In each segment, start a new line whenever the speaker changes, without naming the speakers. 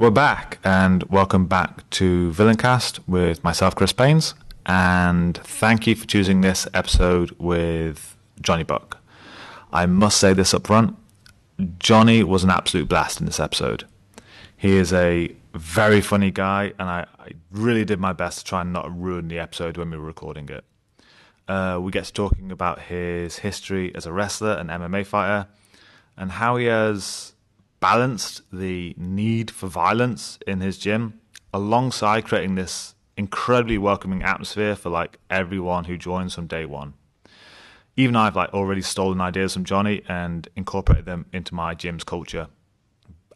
We're back, and welcome back to Villaincast with myself, Chris Baines, and thank you for choosing this episode with Johnny Buck. I must say this up front Johnny was an absolute blast in this episode. He is a very funny guy, and I, I really did my best to try and not ruin the episode when we were recording it. Uh, we get to talking about his history as a wrestler and MMA fighter, and how he has balanced the need for violence in his gym alongside creating this incredibly welcoming atmosphere for like everyone who joins from day one. Even I've like already stolen ideas from Johnny and incorporated them into my gym's culture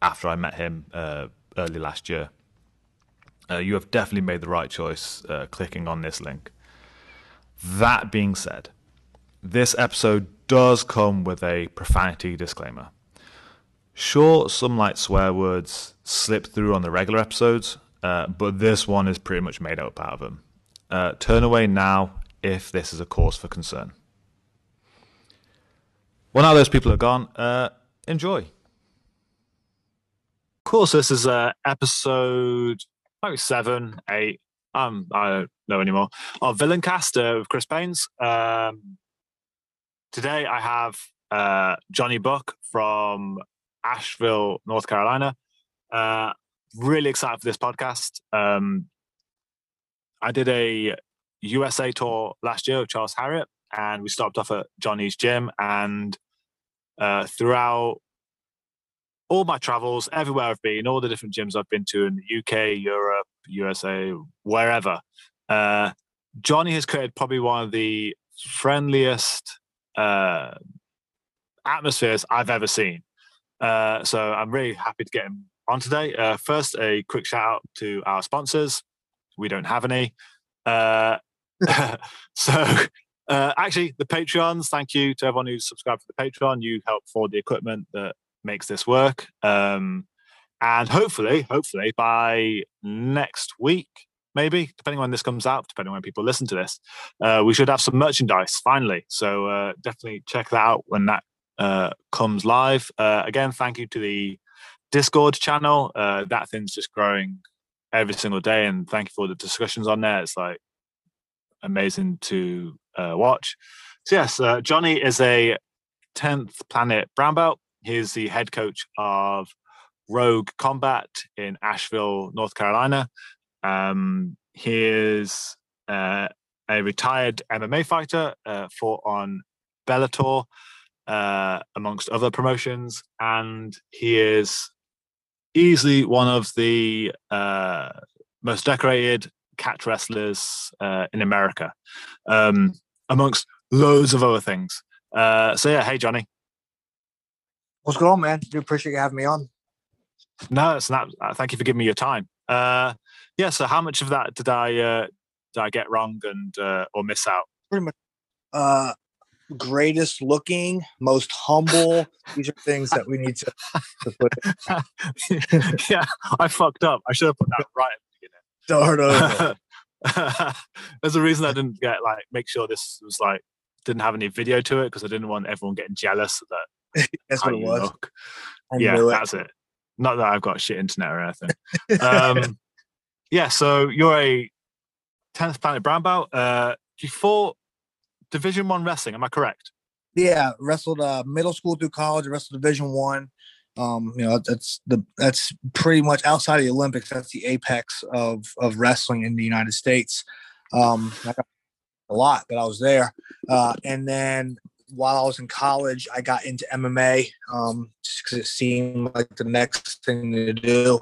after I met him uh, early last year. Uh, you have definitely made the right choice uh, clicking on this link. That being said, this episode does come with a profanity disclaimer. Sure, some light swear words slip through on the regular episodes, uh, but this one is pretty much made up out of them. Uh, turn away now if this is a cause for concern. Well, now those people are gone, uh, enjoy. Of
course, this is uh, episode maybe seven, eight. Um, I don't know anymore. Of Villaincast uh, with Chris Baines. Um, today I have uh, Johnny Buck from Asheville, North Carolina. Uh, really excited for this podcast. Um, I did a USA tour last year with Charles Harriott, and we stopped off at Johnny's gym. And uh, throughout all my travels, everywhere I've been, all the different gyms I've been to in the UK, Europe, USA, wherever, uh, Johnny has created probably one of the friendliest uh, atmospheres I've ever seen. Uh, so I'm really happy to get him on today. Uh, first, a quick shout out to our sponsors. We don't have any. Uh, so, uh, actually, the Patreons, thank you to everyone who's subscribed to the Patreon. You help for the equipment that makes this work. Um, and hopefully, hopefully by next week, maybe, depending on when this comes out, depending on when people listen to this, uh, we should have some merchandise finally. So uh, definitely check that out when that uh, comes live. Uh, again, thank you to the Discord channel. Uh, that thing's just growing every single day, and thank you for the discussions on there. It's like amazing to uh, watch. So yes, uh, Johnny is a 10th Planet Brown Belt. He's the head coach of Rogue Combat in Asheville, North Carolina. Um, he is uh, a retired MMA fighter, uh, fought on Bellator uh, amongst other promotions, and he is easily one of the uh, most decorated catch wrestlers uh, in America, um, amongst loads of other things. Uh, so yeah, hey Johnny,
what's going on, man? Do appreciate you having me on.
No, it's not. Uh, thank you for giving me your time. Uh, yeah. So how much of that did I uh, did I get wrong and uh, or miss out?
Pretty much. Uh, greatest looking, most humble. These are things that we need to, to
put. yeah, I fucked up. I should have put that right at the
beginning. Start
over. There's a reason I didn't get like make sure this was like didn't have any video to it because I didn't want everyone getting jealous that
that's what it was.
Yeah, that's it. Not that I've got shit internet or anything. um, yeah, so you're a 10th Planet Brown Belt. Uh, you fought Division One wrestling. Am I correct?
Yeah, wrestled uh, middle school through college. Wrestled Division One. Um, you know, that's the that's pretty much outside of the Olympics. That's the apex of of wrestling in the United States. Um, a lot but I was there, uh, and then while I was in college, I got into MMA um, just because it seemed like the next thing to do,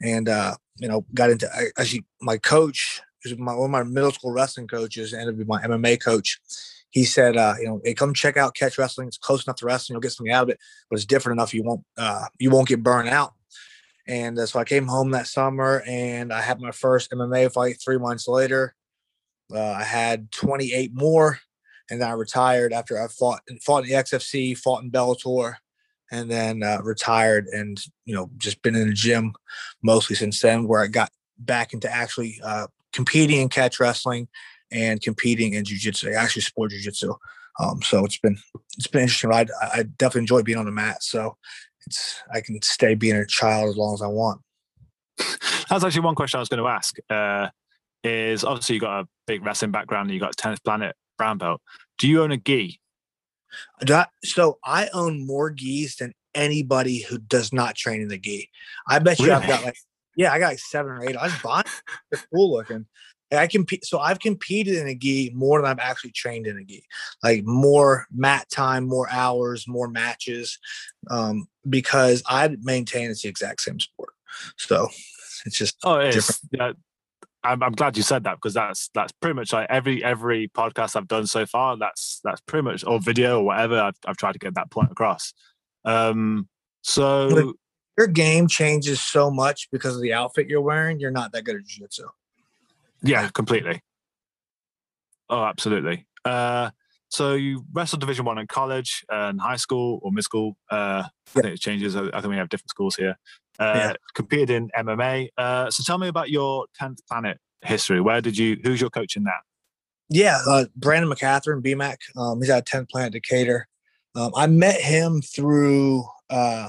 and uh, you know, got into I, actually my coach my one of my middle school wrestling coaches and to be my MMA coach. He said, uh, you know, hey, come check out catch wrestling. It's close enough to wrestling. You'll get something out of it, but it's different enough. You won't, uh, you won't get burned out. And uh, so I came home that summer and I had my first MMA fight three months later. Uh, I had 28 more and then I retired after I fought, fought in the XFC, fought in Bellator, and then uh, retired and, you know, just been in the gym mostly since then where I got back into actually uh, competing in catch wrestling and competing in jiu-jitsu actually sport jiu-jitsu um, so it's been it's been interesting I, I definitely enjoy being on the mat so it's i can stay being a child as long as i want
that's actually one question I was going to ask. Uh, is obviously you got a big wrestling background, and you got a 10th Planet brown belt. Do you own a gi?
so I own more gis than anybody who does not train in the gi. I bet you really? I've got like yeah, I got like seven or eight. I was buying. They're cool looking. I compete. So I've competed in a gi more than I've actually trained in a gi. Like more mat time, more hours, more matches, um, because I maintain it's the exact same sport. So it's just
oh, it different. Yeah, I'm, I'm glad you said that because that's that's pretty much like every every podcast I've done so far. That's that's pretty much or video or whatever. I've I've tried to get that point across. Um, so
your game changes so much because of the outfit you're wearing. You're not that good at jiu-jitsu.
Yeah, completely. Oh, absolutely. Uh, so you wrestled Division One in college and high school or mid school. Uh, yeah. I think it changes. I think we have different schools here. Uh, yeah. Competed in MMA. Uh, so tell me about your tenth planet history. Where did you? Who's your coach in that?
Yeah, uh, Brandon Mccaghren, BMAC. Um, he's at 10th Planet Decatur. Um, I met him through uh,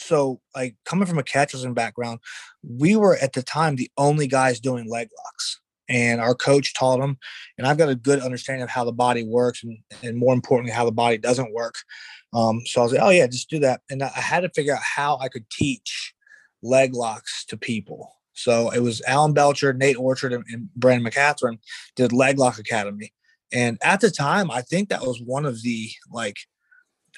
so like coming from a catcher's background, we were at the time the only guys doing leg locks. And our coach taught them, and I've got a good understanding of how the body works, and, and more importantly, how the body doesn't work. Um, so I was like, oh yeah, just do that. And I had to figure out how I could teach leg locks to people. So it was Alan Belcher, Nate Orchard, and, and Brandon Mccaghren did Leg Lock Academy. And at the time, I think that was one of the like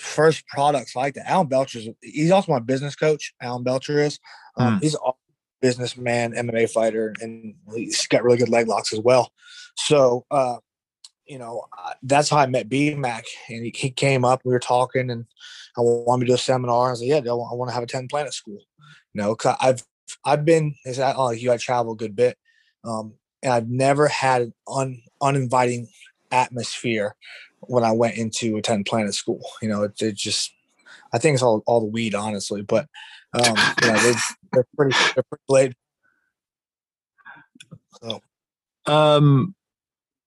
first products like that. Alan Belcher is he's also my business coach. Alan Belcher is. Um, mm. He's a businessman, MMA fighter, and he's got really good leg locks as well. So, uh, you know, that's how I met BMAC, and he, he, came up. We were talking, and I wanted to do a seminar. I was like, "Yeah, I want to have a 10th Planet school." You know, cause I've I've been like you, I travel a good bit, um, and I've never had an un, uninviting atmosphere when I went into attend planet school. You know, it, it just I think it's all all the weed, honestly. But um, you know, they're, they're pretty they're pretty late.
So, um,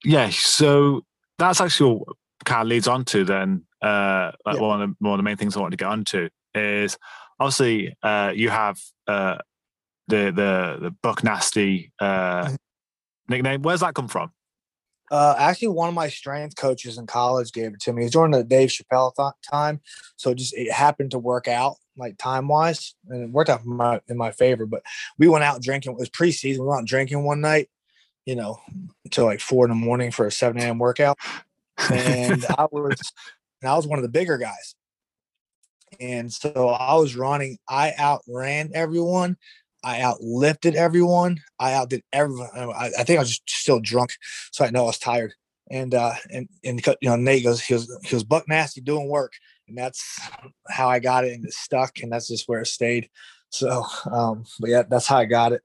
yeah. So that's actually what kind of leads on to then. Uh, like yeah. one of the one of the main things I wanted to get onto is obviously uh, you have uh, the the the Buck Nasty uh, mm-hmm. nickname. Where's that come from?
Uh, actually, one of my strength coaches in college gave it to me. It was during the Dave Chappelle th- time, so it just it happened to work out like time wise, and it worked out in my in my favor. But we went out drinking. It was preseason. We went out drinking one night, you know, until like four in the morning for a seven a.m. workout, and I was and I was one of the bigger guys, and so I was running. I outran everyone. I outlifted everyone. I outdid everyone. I, I, think I was just still drunk, so I know I was tired. And uh, and and you know, Nate goes, he was he was buck nasty doing work, and that's how I got it, and it stuck, and that's just where it stayed. So, um, but yeah, that's how I got it.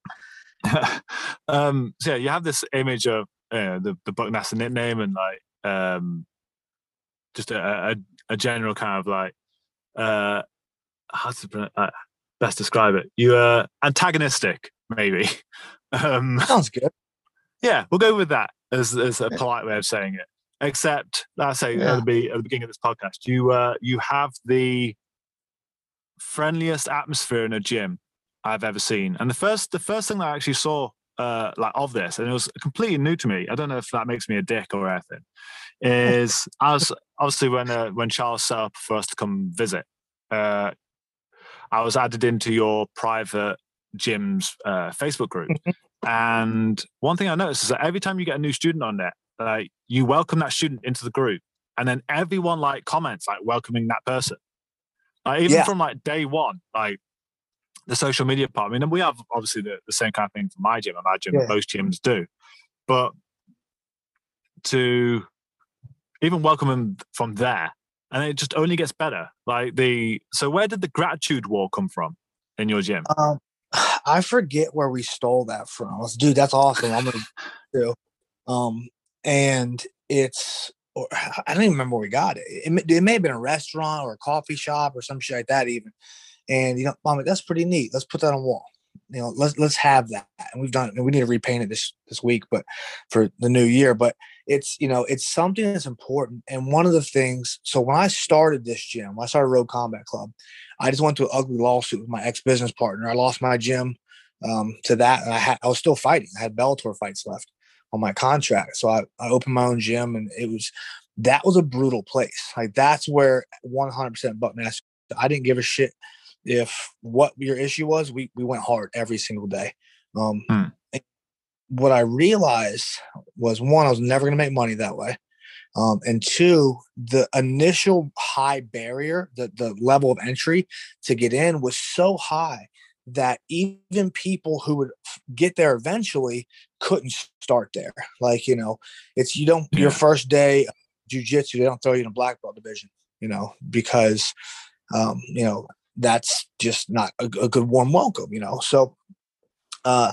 um, so yeah, you have this image of uh, the the buck nasty nickname, and like um, just a, a, a general kind of like uh, how to uh, best describe it. You are antagonistic, maybe.
Um, Sounds good.
Yeah, we'll go with that as, as a polite way of saying it. Except, I say yeah. at, the, at the beginning of this podcast, you uh, you have the friendliest atmosphere in a gym I've ever seen. And the first the first thing that I actually saw uh, like of this, and it was completely new to me. I don't know if that makes me a dick or anything. Is I was obviously when uh, when Charles set up for us to come visit, uh, I was added into your private gym's uh, Facebook group. Mm-hmm. and one thing I noticed is that every time you get a new student on there, like you welcome that student into the group, and then everyone like comments like welcoming that person. Like even yeah. from like day one, like the social media part. I mean, we have obviously the, the same kind of thing for my gym. I imagine yeah. most gyms do, but to even welcome them from there and it just only gets better. Like the so, where did the gratitude wall come from in your gym?
Um, I forget where we stole that from. Dude, that's awesome. I'm gonna do. Um, and it's or, I don't even remember where we got it. it. It may have been a restaurant or a coffee shop or some shit like that, even. And you know, mom, that's pretty neat. Let's put that on wall. You know, let's let's have that. And we've done. And we need to repaint it this this week, but for the new year. But it's you know it's something that's important and one of the things so when i started this gym i started Rogue Combat Club i just went to an ugly lawsuit with my ex-business partner i lost my gym um, to that. And I I was still fighting. I had Bellator fights left on my contract, so I, I opened my own gym, and it was that was a brutal place. Like that's where 100% Buckmaster. I didn't give a shit if what your issue was. We we went hard every single day. Um, hmm. What I realized was one, I was never going to make money that way. Um, and two, the initial high barrier, the, the level of entry to get in was so high that even people who would get there eventually couldn't start there. Like, you know, it's you don't yeah. your first day jujitsu, they don't throw you in a black belt division, you know, because um, you know, that's just not a, a good warm welcome, you know. So uh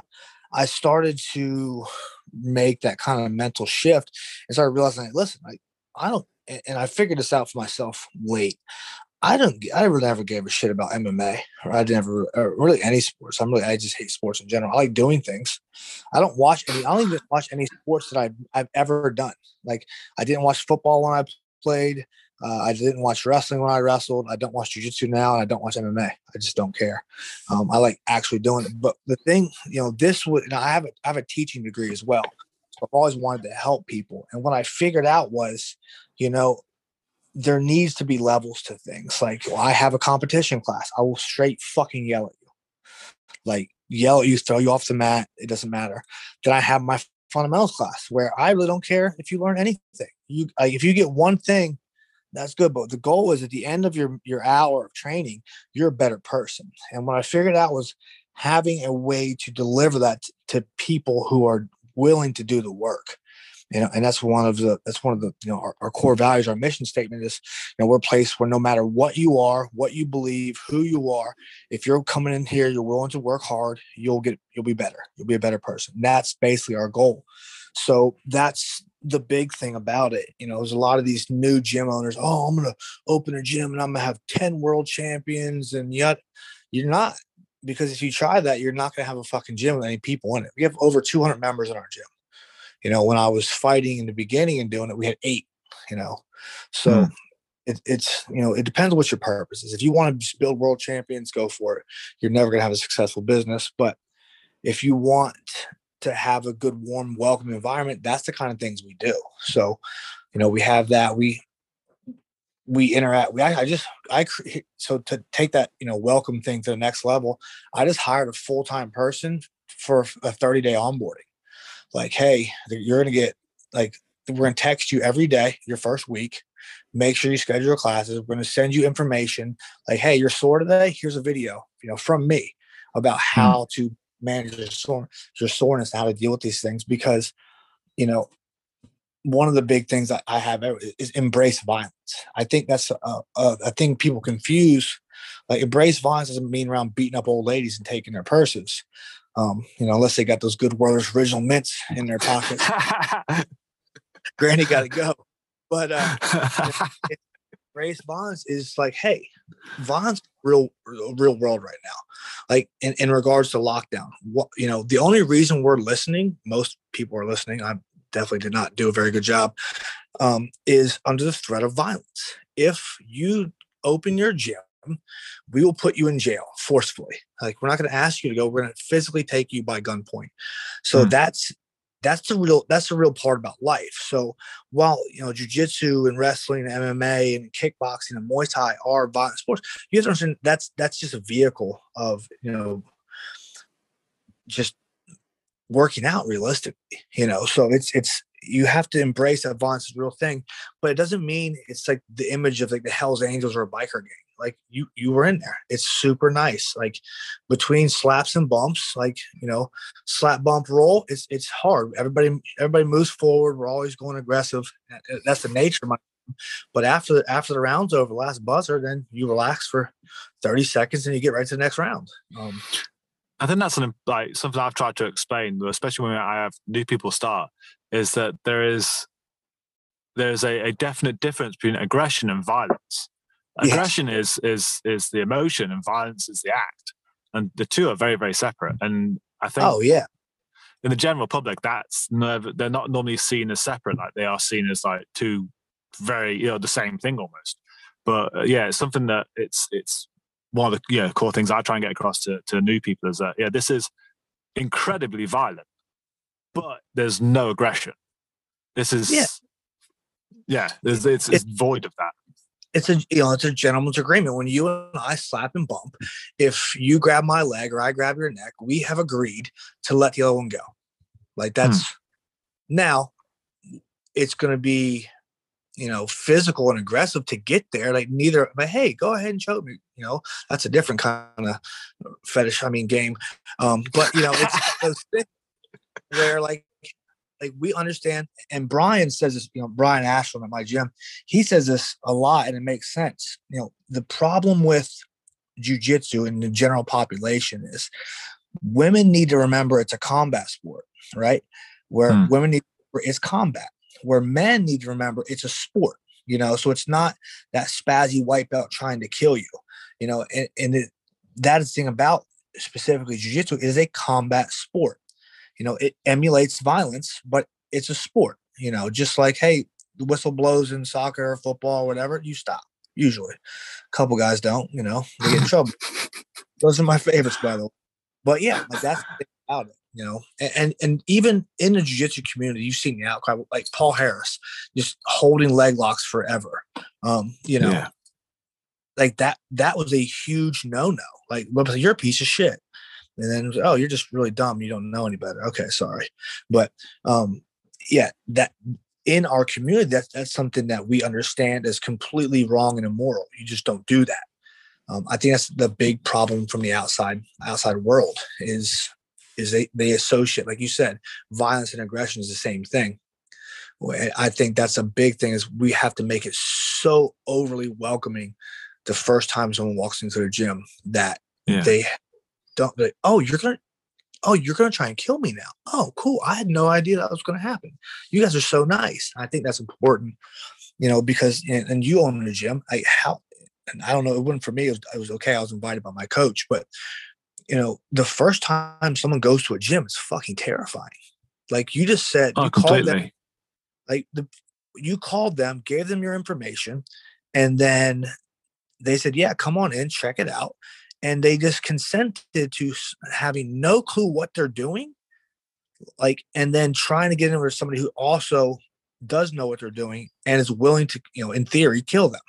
I started to make that kind of mental shift and started realizing, like, listen, I, I don't, and I figured this out for myself late. I don't, I really never gave a shit about MMA or I never, or really any sports. I'm really, I just hate sports in general. I like doing things. I don't watch any, I don't even watch any sports that I've, I've ever done. Like I didn't watch football when I played. Uh, I didn't watch wrestling when I wrestled. I don't watch jujitsu now, and I don't watch MMA. I just don't care. Um, I like actually doing it. But the thing, you know, this would. I have a, I have a teaching degree as well. So I've always wanted to help people, and what I figured out was, you know, there needs to be levels to things. Like well, I have a competition class. I will straight fucking yell at you, like yell at you, throw you off the mat. It doesn't matter. Then I have my fundamentals class where I really don't care if you learn anything. You like if you get one thing that's good. But the goal is at the end of your your hour of training, you're a better person. And what I figured out was having a way to deliver that to people who are willing to do the work. You know, and that's one of the that's one of the you know our, our core values. Our mission statement is you know we're a place where no matter what you are, what you believe, who you are, if you're coming in here, you're willing to work hard, you'll get you'll be better. You'll be a better person. That's basically our goal. So that's the big thing about it. You know, there's a lot of these new gym owners. Oh, I'm gonna open a gym and I'm gonna have 10 world champions, and yet you're not because if you try that, you're not gonna have a fucking gym with any people in it. We have over 200 members in our gym. You know, when I was fighting in the beginning and doing it, we had eight. You know, so. Hmm. It, it's you know it depends what your purpose is if you want to build world champions go for it you're never going to have a successful business but if you want to have a good, warm, welcome environment, that's the kind of things we do. So, you know, we have that. We we interact. We I, I just I so to take that you know welcome thing to the next level. I just hired a full time person for a thirty day onboarding. Like, hey, you're gonna get like we're gonna text you every day your first week. Make sure you schedule your classes. We're gonna send you information like, hey, you're sore today. Here's a video, you know, from me about hmm. how to manage your, sore, your soreness, and how to deal with these things. Because, you know, one of the big things that I have is embrace violence. I think that's a, a, a thing people confuse. Like embrace violence doesn't mean around beating up old ladies and taking their purses. Um, you know, unless they got those good Werther's original mints in their pockets. Granny got to go. But uh, it, embrace violence is like, hey, Vaughn's real real world right now. Like in, in regards to lockdown, what you know, the only reason we're listening, most people are listening. I definitely did not do a very good job. Um, is under the threat of violence. If you open your gym, we will put you in jail forcefully. Like we're not going to ask you to go. We're going to physically take you by gunpoint. So mm. that's that's the real that's the real part about life. So while you know jujitsu and wrestling and MMA and kickboxing and Muay Thai are violent sports, you understand that's that's just a vehicle of you know just working out realistically. You know, so it's it's you have to embrace that violence is a real thing, but it doesn't mean it's like the image of like the Hell's Angels or a biker gang like you you were in there. It's super nice. Like between slaps and bumps like you know slap bump roll it's it's hard. Everybody everybody moves forward. We're always going aggressive. That's the nature of my but after the after the round's over last buzzer then you relax for 30 seconds and you get right to the next round. Um,
I think that's an, like something I've tried to explain, especially when I have new people start, is that there is there is a, a definite difference between aggression and violence. Aggression yes. is is is the emotion, and violence is the act, and the two are very very separate. And I think,
oh yeah,
in the general public, that's never they're not normally seen as separate. Like they are seen as like two very you know the same thing almost. But uh, yeah, it's something that it's it's one of the yeah core things I try and get across to to new people is that yeah this is incredibly violent, but there's no aggression. This is
Yeah.
yeah, there's, it's, it's void of that.
It's a you know it's a gentleman's agreement. When you and i slap and bump if you grab my leg or i grab your neck we have agreed to let the other one go. Like that's now it's going to be you know physical and aggressive to get there. Like neither but hey go ahead and choke me you know? That's a different kind of fetish i mean game. Um but you know it's those things where like like we understand and brian says this you know brian ashland at my gym he says this a lot and it makes sense. You know the problem with jujitsu in the general population is women need to remember it's a combat sport right? Where
Hmm.
women need it's combat. Where men need to remember it's a sport you know? So it's not that spazzy white belt trying to kill you you know? And, and it, that is the thing about specifically jiu-jitsu it is a combat sport you know it emulates violence but it's a sport you know just like hey the whistle blows in soccer or football or whatever you stop usually. A couple guys don't you know they get in trouble. Those are my favorites by the way. But yeah like that's the thing about it you know and and, and even in the jiu-jitsu community you've seen the outcry like paul harris just holding leg locks forever um you know.
Yeah.
like that that was a huge no-no like a piece of shit and then oh you're just really dumb. You don't know any better. Okay sorry. But um yeah that in our community that's that's something that we understand is completely wrong and immoral. You just don't do that. Um, i think that's the big problem from the outside outside world is is they they associate like you said violence and aggression is the same thing. I think that's a big thing is we have to make it so overly welcoming the first time someone walks into the gym that
Yeah.
they don't they, oh you're gonna oh you're gonna try and kill me now. Oh cool i had no idea that was gonna happen. You guys are so nice. I think that's important you know because and, and you own a gym i how and i don't know it wasn't for me it was, it was okay i was invited by my coach but you know the first time someone goes to a gym it's fucking terrifying. Like you just said
Oh,
you called them like the you called them gave them your information and then they said yeah come on in check it out and they just consented to having no clue what they're doing like and then trying to get in with somebody who also does know what they're doing and is willing to you know in theory kill them.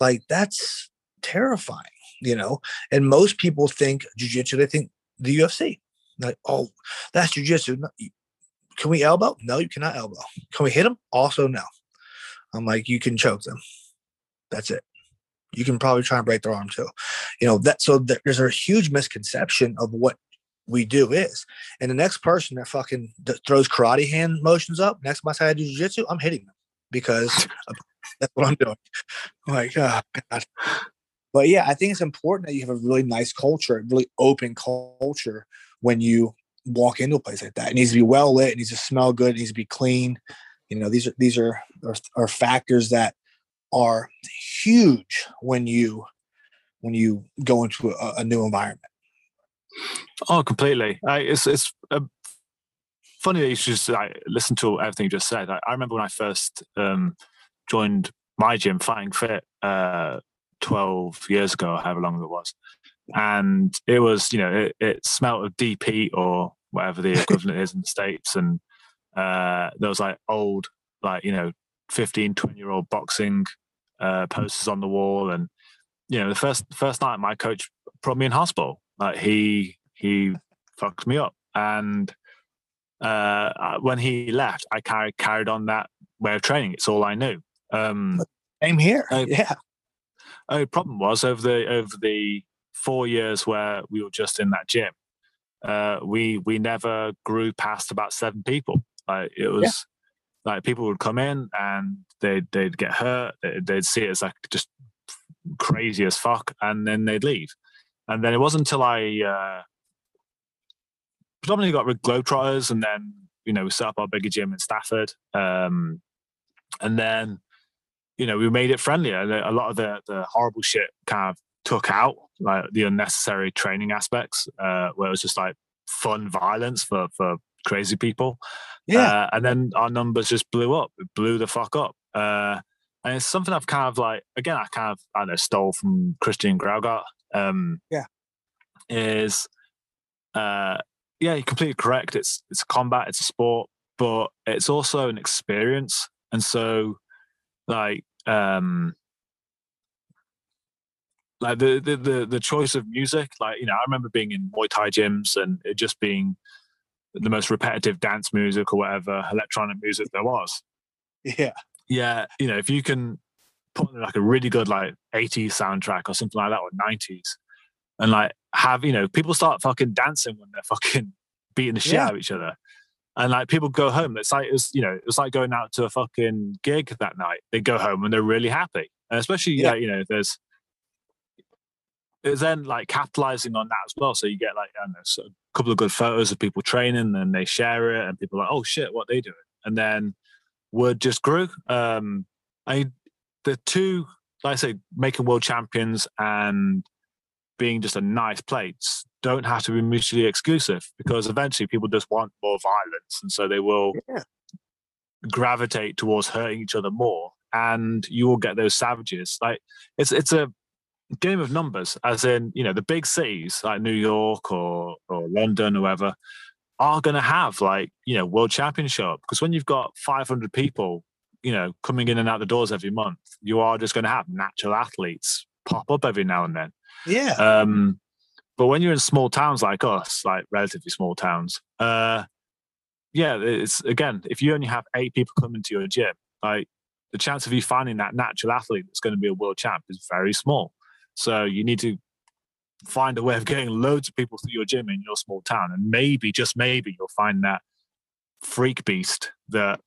Like that's terrifying you know? And most people think jiu-jitsu they think the ufc like oh that's jiu-jitsu. Can we elbow? No you cannot elbow. Can we hit them also no. I'm like you can choke them. That's it you can probably try and break their arm too. You know that so there's a huge misconception of what we do is. And the next person that fucking that throws karate hand motions up next time I do jiu-jitsu i'm hitting them because that's what i'm doing. Like oh god. But yeah i think it's important that you have a really nice culture a really open culture when you walk into a place like that. It needs to be well lit it needs to smell good it needs to be clean. You know these are these are are, are factors that are huge when you when you go into a, a new environment
Oh, completely. I, it's it's uh, funny that you just like, listen to everything you just said. I, I remember when I first um, joined my gym, Fighting Fit, uh, twelve years ago, however long it was, and it was you know it, it smelt of DP or whatever the equivalent is in the states, and uh, there was like old like you know 15, 20 year old boxing uh, posters on the wall, and you know the first first night my coach put me in hospital. Like he he fucked me up, and uh, when he left, I carried carried on that way of training. It's all I knew. Um,
same here
I-
yeah
only problem was over the over the four years where we were just in that gym, uh, we we never grew past about seven people. Like it was like people would come in and they'd they'd get hurt. They'd, see it as like just crazy as fuck, and then they'd leave. And then it wasn't until I uh, predominantly got with Globetrotters, and then you know we set up our bigger gym in Stafford, um, and then you know we made it friendlier. A lot of the the horrible shit kind of took out, like the unnecessary training aspects, uh, where it was just like fun violence for for crazy people.
yeah
Uh, and then our numbers just blew up. It blew the fuck up. Uh, and it's something I've kind of like, again, I kind of, I know, stole from Christian Graugart. Um,
Yeah.
Is uh, yeah, you're completely correct. It's it's combat, it's a sport, but it's also an experience. And so, like, um, like the, the the the choice of music, like you know, I remember being in Muay Thai gyms and it just being the most repetitive dance music or whatever electronic music there was.
Yeah,
yeah, you know, if you can put like a really good like 80s soundtrack or something like that or 90s, and like have you know people start fucking dancing when they're fucking beating the shit
Yeah.
out of each other. And like people go home. It's like it's you know it's like going out to a fucking gig that night. They go home and they're really happy, and especially
Yeah.
like, you know there's then like capitalizing on that as well. So you get like I don't know, so a couple of good photos of people training, and they share it, and people are like, oh shit, what they doing? And then word just grew. Um, I the two, like I say, making world champions and being just a nice place don't have to be mutually exclusive because eventually people just want more violence, and so they will
yeah,
gravitate towards hurting each other more, and you will get those savages. Like it's it's a game of numbers, as in you know the big cities like New York or or London or whatever are going to have like you know world championship. Because when you've got 500 people you know coming in and out the doors every month you are just going to have natural athletes pop up every now and then.
Yeah,
um, but when you're in small towns like us, like relatively small towns, uh, yeah, it's again, if you only have eight people coming to your gym, like the chance of you finding that natural athlete that's going to be a world champ is very small. So you need to find a way of getting loads of people through your gym in your small town, and maybe, just maybe, you'll find that freak beast that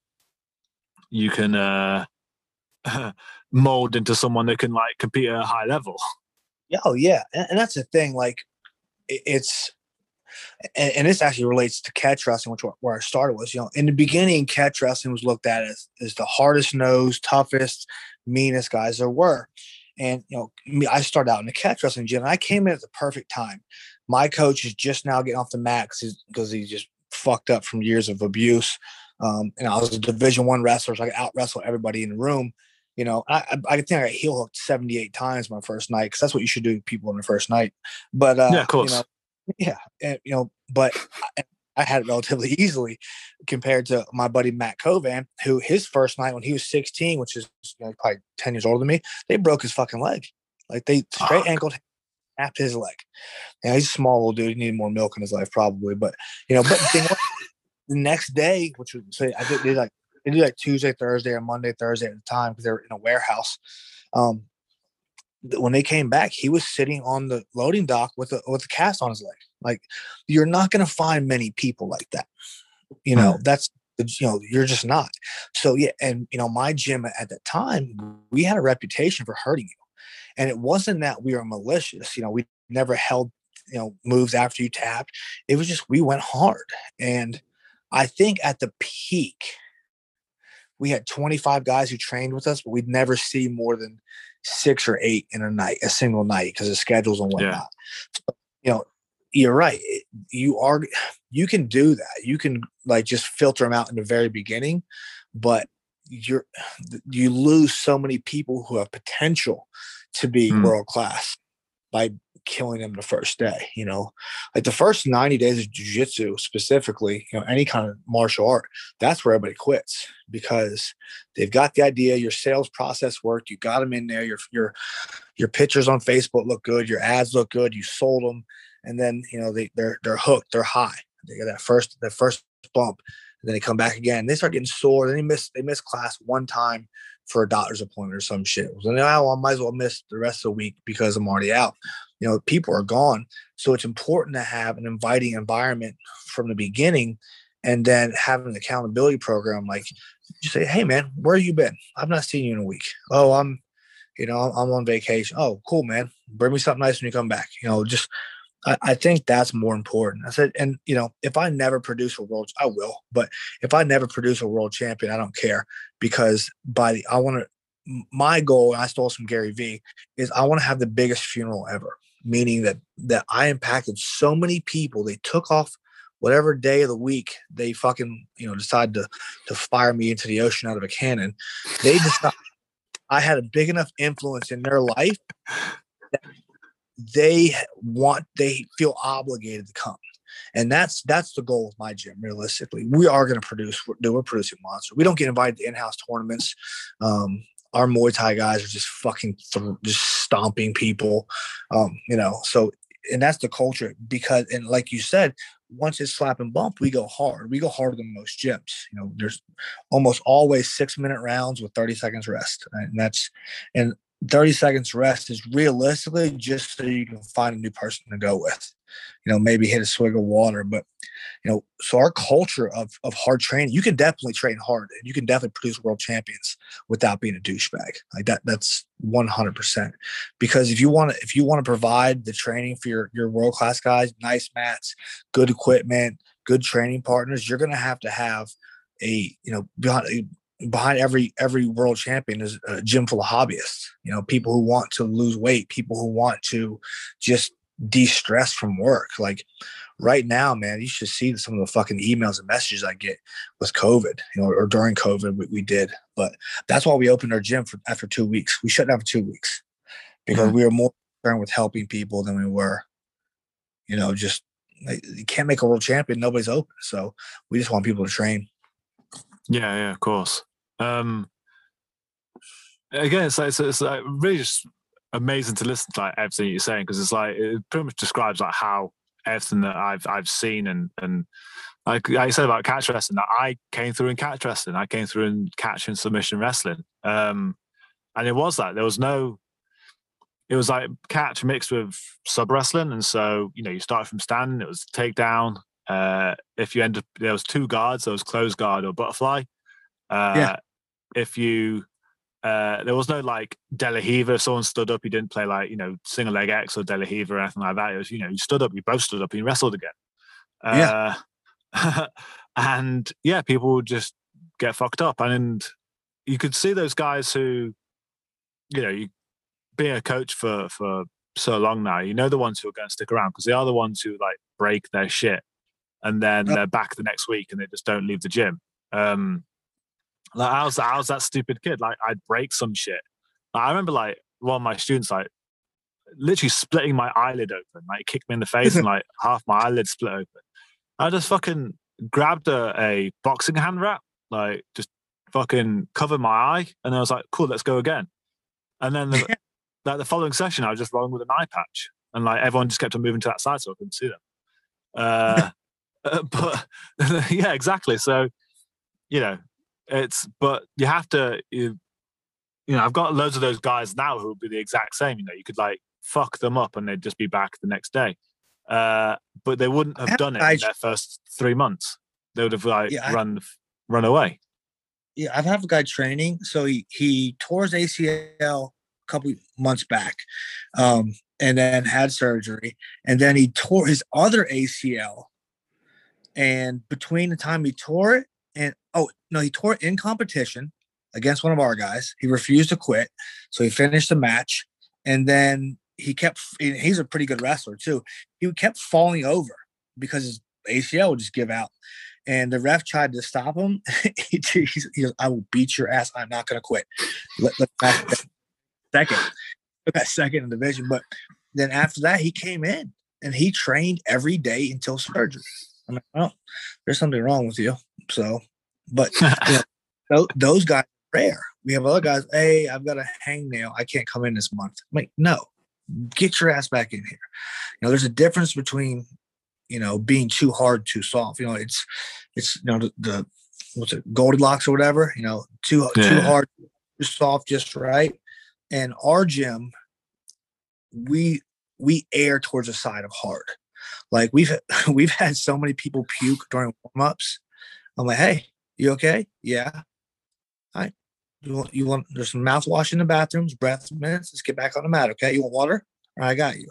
you can uh, mold into someone that can like compete at a high level.
Yeah, oh yeah, and, and that's the thing. Like, it- it's and, and this actually relates to catch wrestling, which where- where I started was. You know, in the beginning, catch wrestling was looked at as as the hardest nosed, toughest, meanest guys there were. And you know, me, I started out in the catch wrestling gym, and I came in at the perfect time. My coach is just now getting off the mat because he's just fucked up from years of abuse. Um, and I was a Division One wrestler, so I could out wrestle everybody in the room you know, I I, think I got heel hooked 78 times my first night because that's what you should do to people on the first night. But uh,
Yeah, of course.
You know, yeah, and, you know, but I, had it relatively easily compared to my buddy Matt Covan, who his first night when he was 16, which is you know, probably 10 years older than me, they broke his fucking leg. Like they straight ankled, snapped his leg. Yeah, he's a small little dude. He needed more milk in his life, probably. But you know, but the, thing was, the next day, which was say I did, did like they did like Tuesday, Thursday, or Monday, Thursday at the time because they were in a warehouse. Um, when they came back, he was sitting on the loading dock with a with a cast on his leg. Like you're not going to find many people like that. You know, mm. that's you know you're just not. So yeah, and you know my gym at that time, we had a reputation for hurting you, and it wasn't that we were malicious. You know, we never held you know moves after you tapped. It was just we went hard, and I think at the peak we had 25 guys who trained with us, but we'd never see more than six or eight in a night, a single night, because of schedules and
Yeah.
whatnot. So, you know, you're right. You are, you can do that. You can like just filter them out in the very beginning, but you're, you lose so many people who have potential to be
Mm.
world class by killing them the first day. You know, like the first 90 days of jujitsu, specifically, you know, any kind of martial art, that's where everybody quits because they've got the idea. Your sales process worked. You got them in there. Your your your pictures on Facebook look good. Your ads look good. You sold them, and then you know they they're they're hooked. They're high. They get that first that first bump, and then they come back again. They start getting sore. Then they miss they miss class one time for a doctor's appointment or some shit. So oh, now I might as well miss the rest of the week because I'm already out. You know, people are gone. So it's important to have an inviting environment from the beginning and then have an accountability program like you say, hey man, where you been? I've not seen you in a week. Oh, I'm, you know, I'm on vacation. Oh, cool, man. Bring me something nice when you come back. You know, just I, I think that's more important. I said, and you know, if I never produce a world, I will. But if I never produce a world champion, I don't care because by the I want to. My goal, and I stole some Gary V, is I want to have the biggest funeral ever. Meaning that that I impacted so many people. They took off whatever day of the week they fucking you know decide to to fire me into the ocean out of a cannon. They decide I had a big enough influence in their life that they want they feel obligated to come and that's that's the goal of my gym. Realistically, we are going to produce. We're, we're producing monsters. We don't get invited to in-house tournaments. Um, our Muay Thai guys are just fucking th- just stomping people, um, you know. So, and that's the culture because, and like you said, once it's slap and bump, we go hard. We go harder than most gyms. You know, there's almost always six minute rounds with 30 seconds rest, and that's and 30 seconds rest is realistically just so you can find a new person to go with you know, maybe hit a swig of water. But, you know, so our culture of, of hard training, you can definitely train hard and you can definitely produce world champions without being a douchebag. Like that, that's 100%. Because if you want to, if you want to provide the training for your, your world-class guys, nice mats, good equipment, good training partners, you're going to have to have a, you know, behind, behind every every world champion is a gym full of hobbyists you know people who want to lose weight people who want to just de-stress from work. Like right now, man, you should see some of the fucking emails and messages I get with COVID, you know, or during COVID we, we did. But that's why we opened our gym for after two weeks. We shut down for two weeks because mm-hmm. we were more concerned with helping people than we were, you know, just like, you can't make a world champion. Nobody's open. So we just want people to train.
Yeah, yeah, of course. Um, again, it's like, it's, it's like really just amazing to listen to like everything you're saying because it's like it pretty much describes like how everything that I've I've seen and and like, like I said about catch wrestling, that I came through in catch wrestling. I came through in catch and submission wrestling. Um, and it was that there was no, it was like catch mixed with sub wrestling. And so, you know, you start from standing, it was takedown. Uh, if you end up, there was two guards, there was closed guard or butterfly. Uh, yeah. If you uh, there was no like De La Riva. If someone stood up, you didn't play like, you know, single leg X or De La Riva or anything like that. It was, you know, you stood up, you both stood up and you wrestled again. Uh, yeah. and yeah, people would just get fucked up. And you could see those guys who, you know, you being a coach for, for so long now, you know, the ones who are going to stick around because they are the ones who like break their shit and then they're back the next week and they just don't leave the gym. Um, like, I was, I was that stupid kid. Like, I'd break some shit. Like, I remember, like, one of my students, like, literally splitting my eyelid open. Like, kicked me in the face and, like, half my eyelid split open. I just fucking grabbed a, a boxing hand wrap, like, just fucking covered my eye. And I was like, cool, let's go again. And then, the, like, the following session, I was just rolling with an eye patch. And, like, everyone just kept on moving to that side so I couldn't see them. Uh, uh but, yeah, exactly. So, you know, it's but you have to you, you know I've got loads of those guys now who would be the exact same. You know, you could like fuck them up and they'd just be back the next day. Uh, but they wouldn't have done it I, in their first three months. They would have like yeah, run I, run away.
Yeah, I've had a guy training, so he he tore his ACL a couple months back, um, and then had surgery, and then he tore his other ACL. And between the time he tore it and oh no, he tore in competition against one of our guys. He refused to quit, so he finished the match, and then he kept. He's a pretty good wrestler too. He kept falling over because his ACL would just give out, and the ref tried to stop him. he, he goes, "I will beat your ass. I'm not going to quit." Let, let second, that second in division, but then after that, he came in and he trained every day until surgery. I'm like, well, there's something wrong with you. So, but you know, those guys are rare. We have other guys. Hey, I've got a hangnail. I can't come in this month. I'm like, no, get your ass back in here. You know, there's a difference between you know being too hard, too soft. You know, it's it's you know the, the what's it Goldilocks or whatever. You know, too yeah. too hard, too soft, just right. And our gym, we we air towards the side of hard. Like we've we've had so many people puke during warm ups. I'm like, hey, you okay? Yeah. All right. You want, you want there's some mouthwash in the bathrooms, breath minutes. Let's get back on the mat. Okay. You want water? All right, I got you.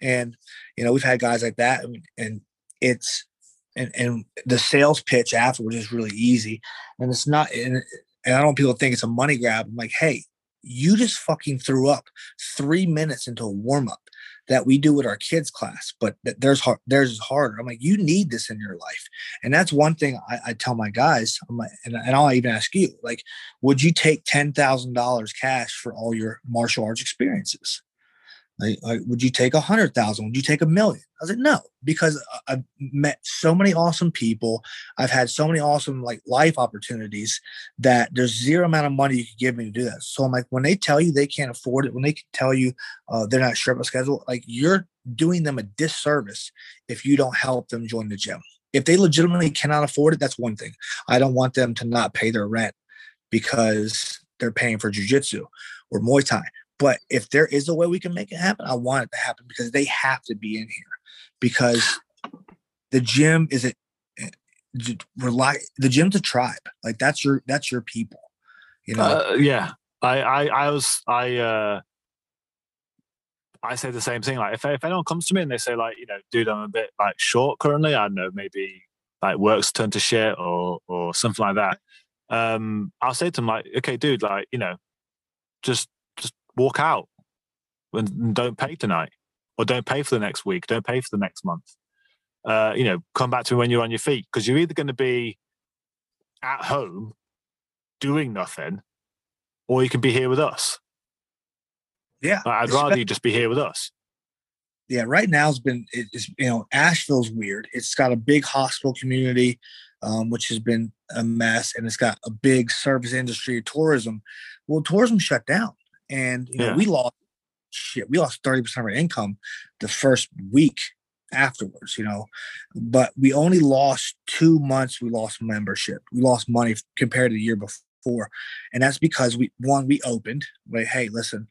And you know, we've had guys like that, and, and it's and and the sales pitch afterwards is really easy. And it's not and, and I don't want people to think it's a money grab. I'm like, hey, you just fucking threw up three minutes into a warm up that we do with our kids class, but there's hard, theirs is harder. I'm like, you need this in your life. And that's one thing I, I tell my guys, I'm like, and, and I'll even ask you, like, would you take $10,000 cash for all your martial arts experiences? Like, like, would you take a hundred thousand? Would you take a million? I was like, no, because I've met so many awesome people. I've had so many awesome like life opportunities that there's zero amount of money you could give me to do that. So I'm like, when they tell you they can't afford it, when they can tell you uh, they're not sure about schedule, like you're doing them a disservice if you don't help them join the gym. If they legitimately cannot afford it, that's one thing. I don't want them to not pay their rent because they're paying for jujitsu or Muay Thai. But if there is a way we can make it happen, I want it to happen because they have to be in here because the gym is a rely the gym's a tribe. Like that's your that's your people. You know.
Uh, yeah. I, I I was I uh I say the same thing. Like if if anyone comes to me and they say like you know, dude, I'm a bit like short currently. I don't know maybe like work's turned to shit or or something like that. Um, I'll say to them like, okay, dude, like you know, just walk out and don't pay tonight or don't pay for the next week, don't pay for the next month. Uh, you know, come back to me when you're on your feet because you're either going to be at home doing nothing or you can be here with us.
Yeah.
I'd rather you just be here with us.
Yeah. Right now it's been, it's, you know, Asheville's weird. It's got a big hospital community, um, which has been a mess and it's got a big service industry, tourism. Well, tourism shut down and you know yeah. we lost shit. We lost thirty percent of our income the first week afterwards. You know, but we only lost two months. We lost membership. We lost money compared to the year before, and that's because we one we opened. Like, hey, listen,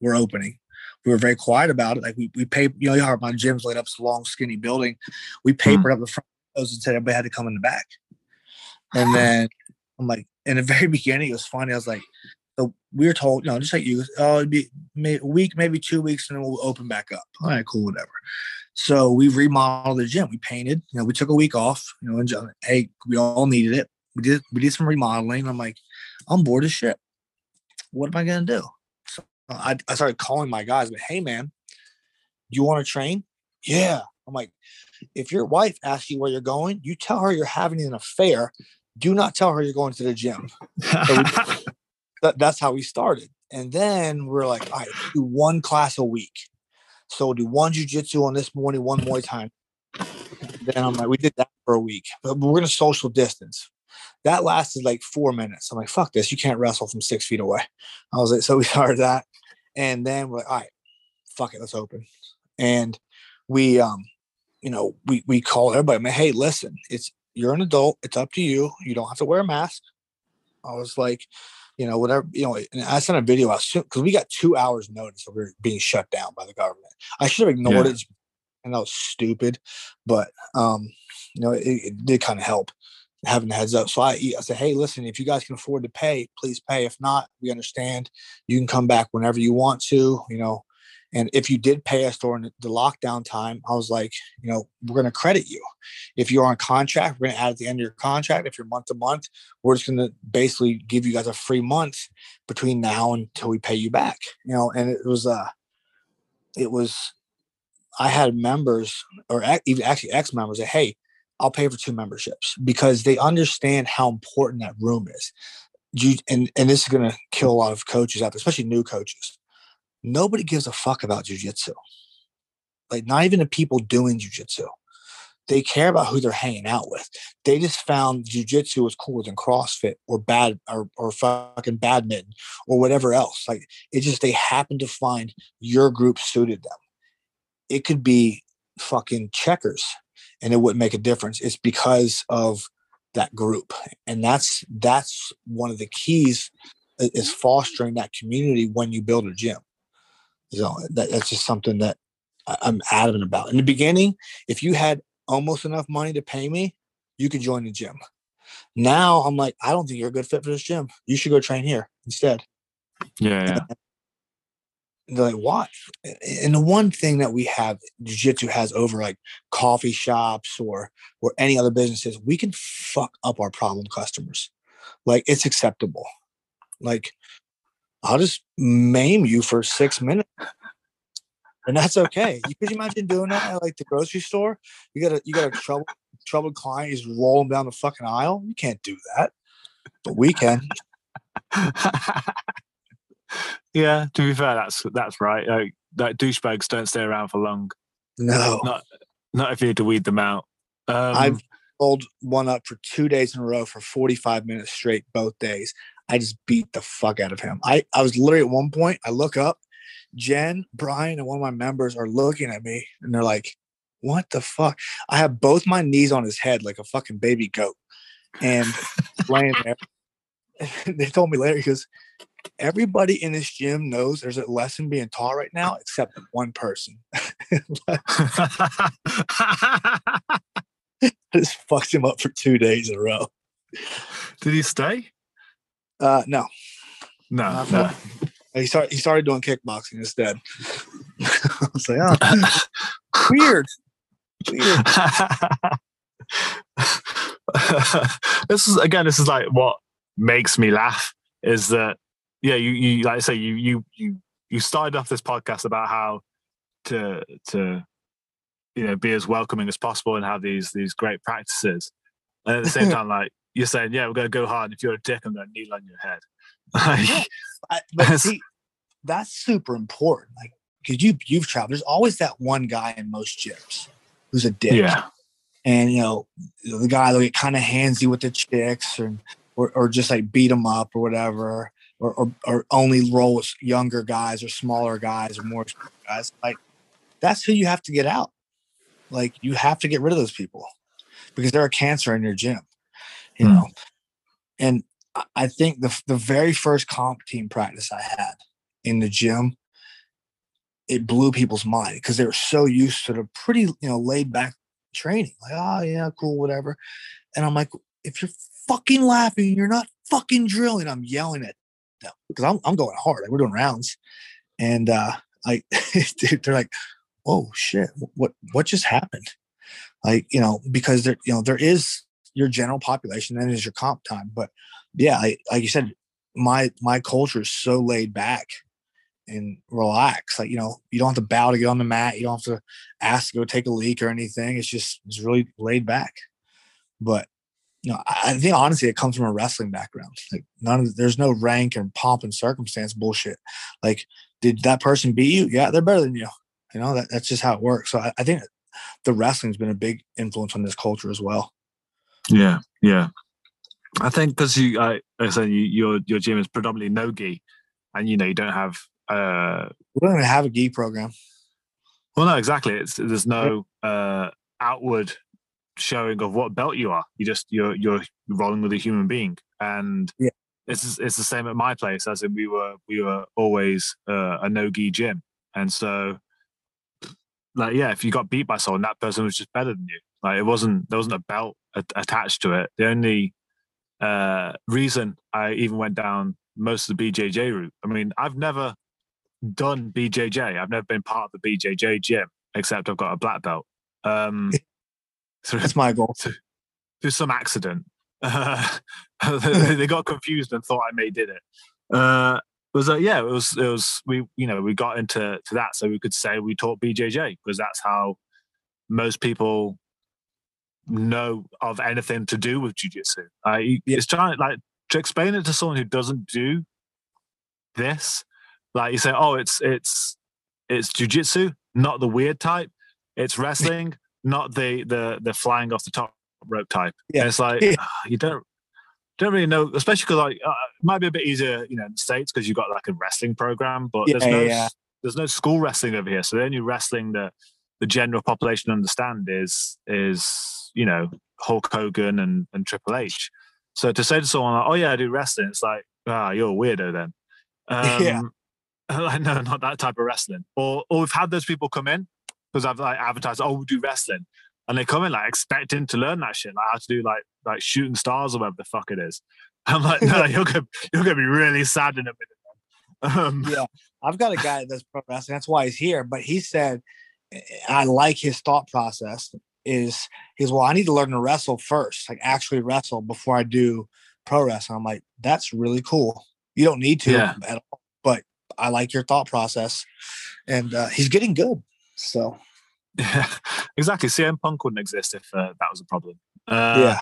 we're opening. We were very quiet about it. Like we we paid. You know, you heard my gym's laid up this long, skinny building. We mm-hmm. papered mm-hmm. up the front and said everybody had to come in the back. And then I'm like, in the very beginning, it was funny. I was like, so we were told, you know, just like you, oh, it'd be a week, maybe two weeks, and then we'll open back up. All right, cool, whatever. So we remodeled the gym. We painted. You know, we took a week off. You know, and hey, we all needed it. We did. We did some remodeling. I'm like, I'm bored as shit. What am I gonna do? So I, I started calling my guys. But hey, man, you want to train? Yeah. I'm like, if your wife asks you where you're going, you tell her you're having an affair. Do not tell her you're going to the gym. So we, that, that's how we started. And then we're like, all right, do one class a week. So we'll do one jujitsu on this morning, one more time. Then I'm like, we did that for a week, but we're gonna social distance. That lasted like four minutes. I'm like, fuck this, you can't wrestle from six feet away. I was like, so we started that, and then we're like, all right, fuck it, let's open. And we, um, you know, we we call everybody, I'm like, hey, listen, it's you're an adult, it's up to you. You don't have to wear a mask. I was like, you know, whatever, you know, and I sent a video out soon because we got two hours notice of we are being shut down by the government. I should have ignored yeah. it and that was stupid, but, um, you know, it, it did kind of help having the heads up. So I, I said, Hey, listen, if you guys can afford to pay, please pay. If not, we understand you can come back whenever you want to, you know, and if you did pay us during the lockdown time, I was like, you know, we're going to credit you. If you're on contract, we're going to add at the end of your contract. If you're month to month, we're just going to basically give you guys a free month between now until we pay you back. You know, and it was uh it was I had members or even actually ex members say, hey, I'll pay for two memberships because they understand how important that room is. You, and and this is going to kill a lot of coaches out there, especially new coaches nobody gives a fuck about jujitsu. Like not even the people doing jujitsu. They care about who they're hanging out with. They just found jujitsu was cooler than CrossFit or bad or, or fucking badminton or whatever else. Like it just they happened to find your group suited them. It could be fucking checkers and it wouldn't make a difference. It's because of that group. And that's that's one of the keys is fostering that community when you build a gym. So that, that's just something that I'm adamant about. In the beginning, if you had almost enough money to pay me, you could join the gym. Now I'm like, I don't think you're a good fit for this gym. You should go train here instead.
Yeah. yeah.
They're like, what? And the one thing that we have, jiu-jitsu has over like coffee shops or or any other businesses, we can fuck up our problem customers. Like it's acceptable. Like I'll just maim you for six minutes. And that's okay. You could imagine doing that at like the grocery store? You got a you got a trouble troubled client, he's rolling down the fucking aisle. You can't do that. But we can.
yeah, to be fair, that's that's right. Like, like douchebags don't stay around for long.
No,
Not not if you had to weed them out. Um,
I've pulled one up for two days in a row for 45 minutes straight, both days. I just beat the fuck out of him. I, I was literally at one point, I look up, Jen, Brian, and one of my members are looking at me and they're like, what the fuck? I have both my knees on his head like a fucking baby goat and laying there. they told me later, because everybody in this gym knows there's a lesson being taught right now, except one person. I just fucked him up for two days in a row.
Did he stay?
Uh, no,
No, no.
he started. He started doing kickboxing instead. I was like, oh, weird, weird.
this is again. This is like what makes me laugh is that yeah, you you like I say you you you you started off this podcast about how to to you know be as welcoming as possible and have these these great practices, and at the same time like you're saying yeah we're gonna go hard. If you're a dick, I'm gonna kneel on your head. Like,
I, but see, that's super important. Like, because you you've traveled. There's always that one guy in most gyms who's a dick.
yeah,
and you know the guy that get kind of handsy with the chicks or, or or just like beat them up or whatever or, or or only roll with younger guys or smaller guys or more guys like that's who you have to get out like you have to get rid of those people because they're a cancer in your gym you
Hmm.
know and I- think the the very first comp team practice i had in the gym it blew people's mind because they were so used to the pretty you know laid back training. Like, oh yeah, cool, whatever. And I'm like, if you're fucking laughing, you're not fucking drilling. I'm yelling at them because I'm I'm going hard. Like we're doing rounds, and uh, I dude, they're like, oh shit, what what just happened? Like you know because there you know there is your general population, then is your comp time, but yeah, like, like you said, my my culture is so laid back and relax. Like, you know, you don't have to bow to get on the mat. You don't have to ask to go take a leak or anything. It's just it's really laid back. But you know, I, I think honestly it comes from a wrestling background. Like none of there's no rank and pomp and circumstance bullshit. Like, did that person beat you? Yeah, they're better than you. You know, that, that's just how it works. So I, I think the wrestling's been a big influence on this culture as well.
Yeah, yeah. I think because you, I, I said, you, your your gym is predominantly no gi, and you know you don't have uh
We don't even have a gi program.
Well, no, exactly. It's there's no uh, outward showing of what belt you are. You just you're you're rolling with a human being, and
Yeah.
it's it's the same at my place. As in, we were we were always uh, a no gi gym, and so like yeah, if you got beat by someone, that person was just better than you. Like it wasn't there wasn't a belt attached to it. The only uh, reason I even went down most of the BJJ route. I mean, I've never done BJJ. I've never been part of the BJJ gym, except I've got a black belt. Um, through,
That's my goal.
through some accident, they, they got confused and thought I may did it. Uh, it was like, yeah, it was, it was, we, you know, we got into to that, so we could say we taught BJJ because that's how most people know of anything to do with jujitsu. Uh,
Yeah.
It's trying like to explain it to someone who doesn't do this. Like you say, oh, it's it's it's jujitsu, not the weird type. It's wrestling, not the the the flying off the top rope type.
Yeah.
And it's like
Yeah.
ah, you don't don't really know, especially because like uh, it might be a bit easier, you know, in the states because you've got like a wrestling program, but there's no
yeah.
there's no school wrestling over here. So the only wrestling that the general population understand is is you know Hulk Hogan and and Triple H. So to say to someone like, "Oh yeah, I do wrestling," it's like, "Ah, you're a weirdo then." Um,
Yeah.
like, no, not that type of wrestling. Or or we've had those people come in because I've like advertised, "Oh, we do wrestling," and they come in like expecting to learn that shit, like how to do like like shooting stars or whatever the fuck it is. I'm like, no, you're gonna you're gonna be really sad in a minute. man." Um,
Yeah. I've got a guy that does pro wrestling. That's why he's here. But he said, I like his thought process. Is he's well, I need to learn to wrestle first, like actually wrestle before I do pro wrestling. I'm like, that's really cool. You don't need to
Yeah.
at all, but I like your thought process, and uh, he's getting good. So
Yeah, exactly. CM Punk wouldn't exist if uh, that was a problem. Uh,
yeah,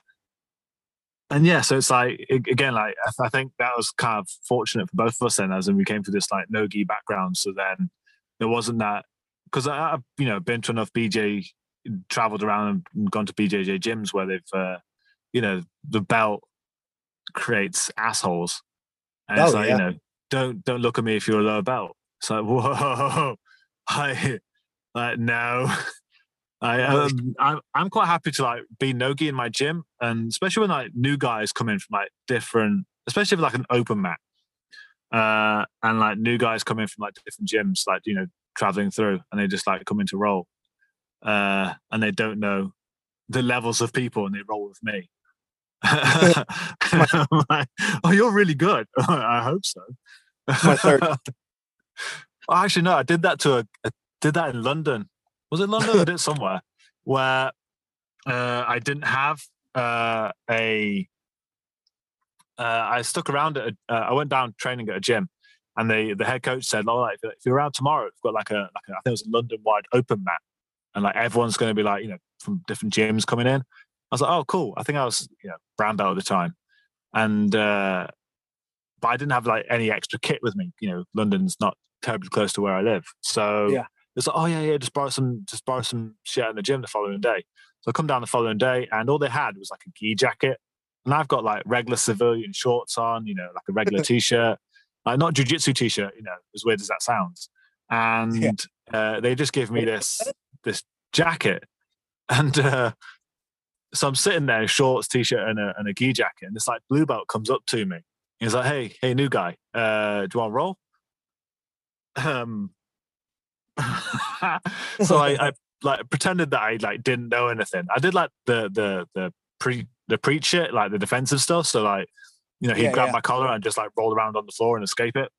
and yeah, so it's like again, like I think that was kind of fortunate for both of us then, as in we came from this like no gi background. So then there wasn't that because I've you know been to enough BJ, traveled around and gone to BJJ gyms where they've uh, you know the belt creates assholes, and oh, it's like yeah. you know don't don't look at me if you're a lower belt. It's like whoa, I like no. I um, I'm I'm quite happy to like be nogi in my gym, and especially when like new guys come in from like different, especially if like an open mat, uh, and like new guys come in from like different gyms, like you know traveling through, and they just like come into roll, uh, and they don't know the levels of people, and they roll with me. like, oh, you're really good. I hope so. My third. actually, no, I did that to a, I did that in London was it London? I did somewhere where uh, I didn't have uh, a. Uh, I stuck around at. A, uh, I went down training at a gym, and the the head coach said, "All right, if, if you're around tomorrow, we've got like a like a, I think it was a London wide open mat, and like everyone's going to be like you know from different gyms coming in." I was like, "Oh, cool." I think I was you know brown belt at the time, and uh, but I didn't have like any extra kit with me. You know, London's not terribly close to where I live, so yeah. It's like, oh yeah, yeah, just borrow some, just borrow some shit in the gym the following day. So I come down the following day, and all they had was like a gi jacket, and I've got like regular civilian shorts on, you know, like a regular t-shirt, like not jujitsu t-shirt, you know, as weird as that sounds. And yeah. uh, they just give me this this jacket, and uh, so I'm sitting there, shorts, t-shirt, and a, and a gi jacket, and this like blue belt comes up to me. He's like, "Hey, hey, new guy, uh, do you want to roll?" Um, so I, I like pretended that I like didn't know anything. I did like the the the pre the preach shit, like the defensive stuff. So like, you know, he'd yeah, grab yeah. my collar and just like roll around on the floor and escape it.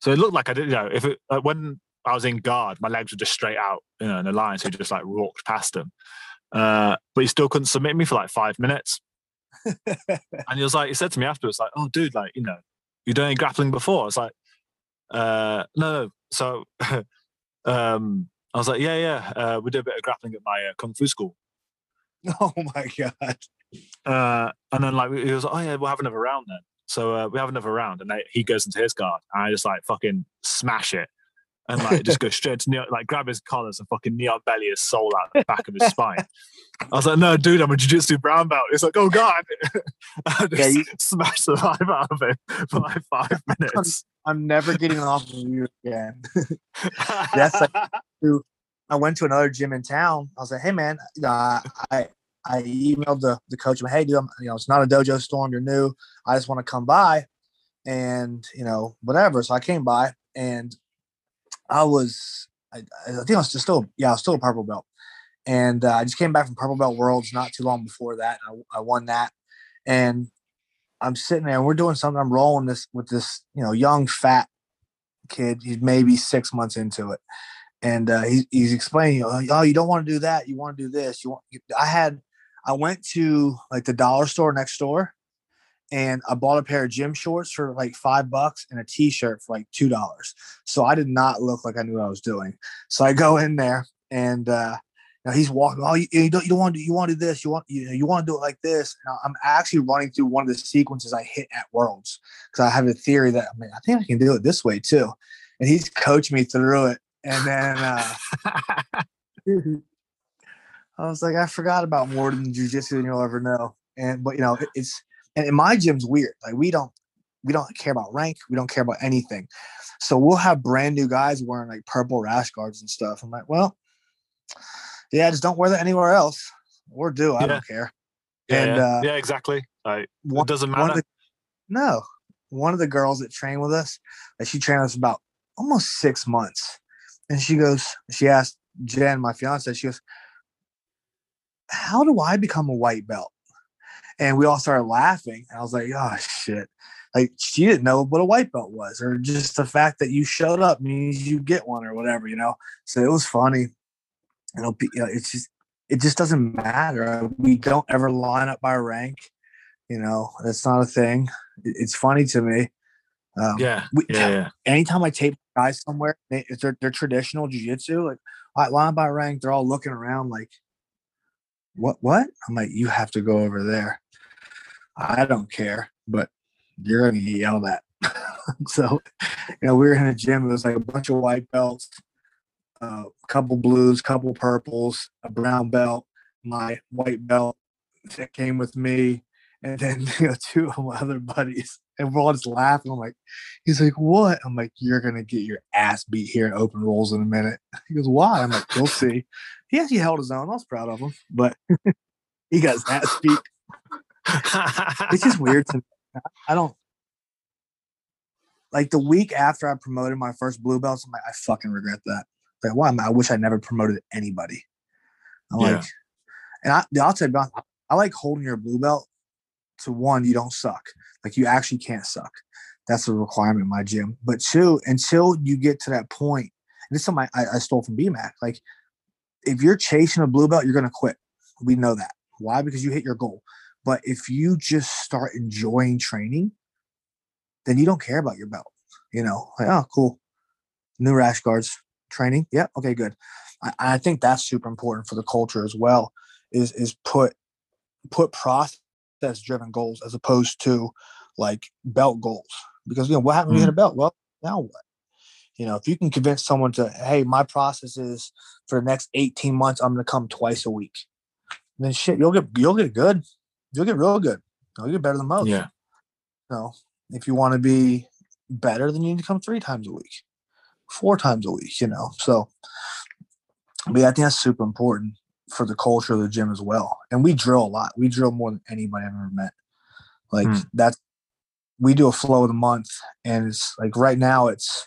So it looked like I did. You know, if it like, when I was in guard, my legs were just straight out, you know, and the lions who just like walked past him. Uh, but he still couldn't submit me for like five minutes. and he was like, he said to me afterwards, like, "Oh, dude, like, you know, you done any grappling before?" I was like, uh, no, no. So um, I was like, yeah, yeah, uh, we did a bit of grappling at my uh, kung fu school.
Oh my god!
Uh, and then like he was like, oh yeah, we'll have another round then. So uh, we have another round, and they, he goes into his guard, and I just like fucking smash it, and like just go straight to like grab his collars and fucking knee on belly his soul out the back of his spine. I was like, no, dude, I'm a jiu-jitsu brown belt. It's like, oh god, I just yeah, you... smashed the life out of it for like five minutes.
I'm never getting off of you again. That's like, I went to another gym in town. I was like, hey man, uh, I I emailed the, the coach, hey dude, I'm, you know, it's not a dojo storm. You're new. I just want to come by and, you know, whatever. So I came by and I was, I, I think I was still, yeah, I was still a purple belt. And uh, I just came back from Purple Belt Worlds not too long before that. I, I won that. And I'm sitting there and we're doing something. I'm rolling this with this, you know, young fat kid. He's maybe six months into it, and uh, he, he's explaining, oh, you don't want to do that. You want to do this. You want. I had, I went to like the dollar store next door, and I bought a pair of gym shorts for like five bucks and a t-shirt for like two dollars. So I did not look like I knew what I was doing. So I go in there and uh, now he's walking. Oh, you, you, don't you don't want to do you want to do this? You want you, you want to do it like this? Now, I'm actually running through one of the sequences I hit at Worlds because I have a theory that I mean I think I can do it this way too, and he's coached me through it. And then uh, I was like, I forgot about more than jujitsu than you'll ever know. And but you know, it, it's and in my gym's weird. Like we don't we don't care about rank. We don't care about anything. So we'll have brand new guys wearing like purple rash guards and stuff. I'm like, well yeah, just don't wear that anywhere else. Or do I yeah. don't care.
Yeah, and yeah, uh, yeah exactly. Like, one, it doesn't matter.
The, no, one of the girls that trained with us, that she trained us about almost six months, and she goes, she asked Jen, my fiance, she goes, "How do I become a white belt?" And we all started laughing. And I was like, "Oh shit!" Like she didn't know what a white belt was, or just the fact that you showed up means you get one, or whatever, you know. So it was funny you know, you know, it's just it just doesn't matter. We don't ever line up by rank. You know, that's not a thing. It's funny to me.
Um, yeah, we, yeah, yeah.
Anytime I tape guys somewhere, they, if they're, they're traditional jujitsu, like I line by rank, they're all looking around like, what, what? I'm like, you have to go over there. I don't care, but you're gonna get yelled at. so, you know, we were in a gym. It was like a bunch of white belts, a uh, couple blues, couple purples, a brown belt, my white belt that came with me, and then you know two of my other buddies. And we're all just laughing. I'm like, he's like, what? I'm like, you're gonna get your ass beat here in open rolls in a minute. He goes, why? I'm like, we'll see. He actually held his own. I was proud of him, but he got his ass beat. It's just weird to me. I don't like the week after I promoted my first blue belts. I'm like, I fucking regret that. Like, why? I wish I never promoted anybody. I'm yeah. like, and I, I'll tell you, I like holding your blue belt to one, you don't suck. Like you actually can't suck. That's a requirement in my gym. But two, until you get to that point, and this is something I, I stole from BMAC. Like if you're chasing a blue belt, you're gonna quit. We know that. Why? Because you hit your goal. But if you just start enjoying training, then you don't care about your belt. You know, like, oh, cool. New rash guards training. Yeah. Okay, good. I, I think that's super important for the culture as well. Is is put put process driven goals as opposed to like belt goals. Because you know what happened mm. when you hit a mm. belt? Well, now what? You know, if you can convince someone to, hey, my process is for the next 18 months, I'm gonna come twice a week, then shit, you'll get you'll get good. You'll get real good. You'll get better than most.
Yeah.
So if you want to be better, then you need to come three times a week, four times a week, you know. So but yeah, I think that's super important for the culture of the gym as well. And we drill a lot. We drill more than anybody I've ever met. Like mm. that's we do a flow of the month, and it's like right now it's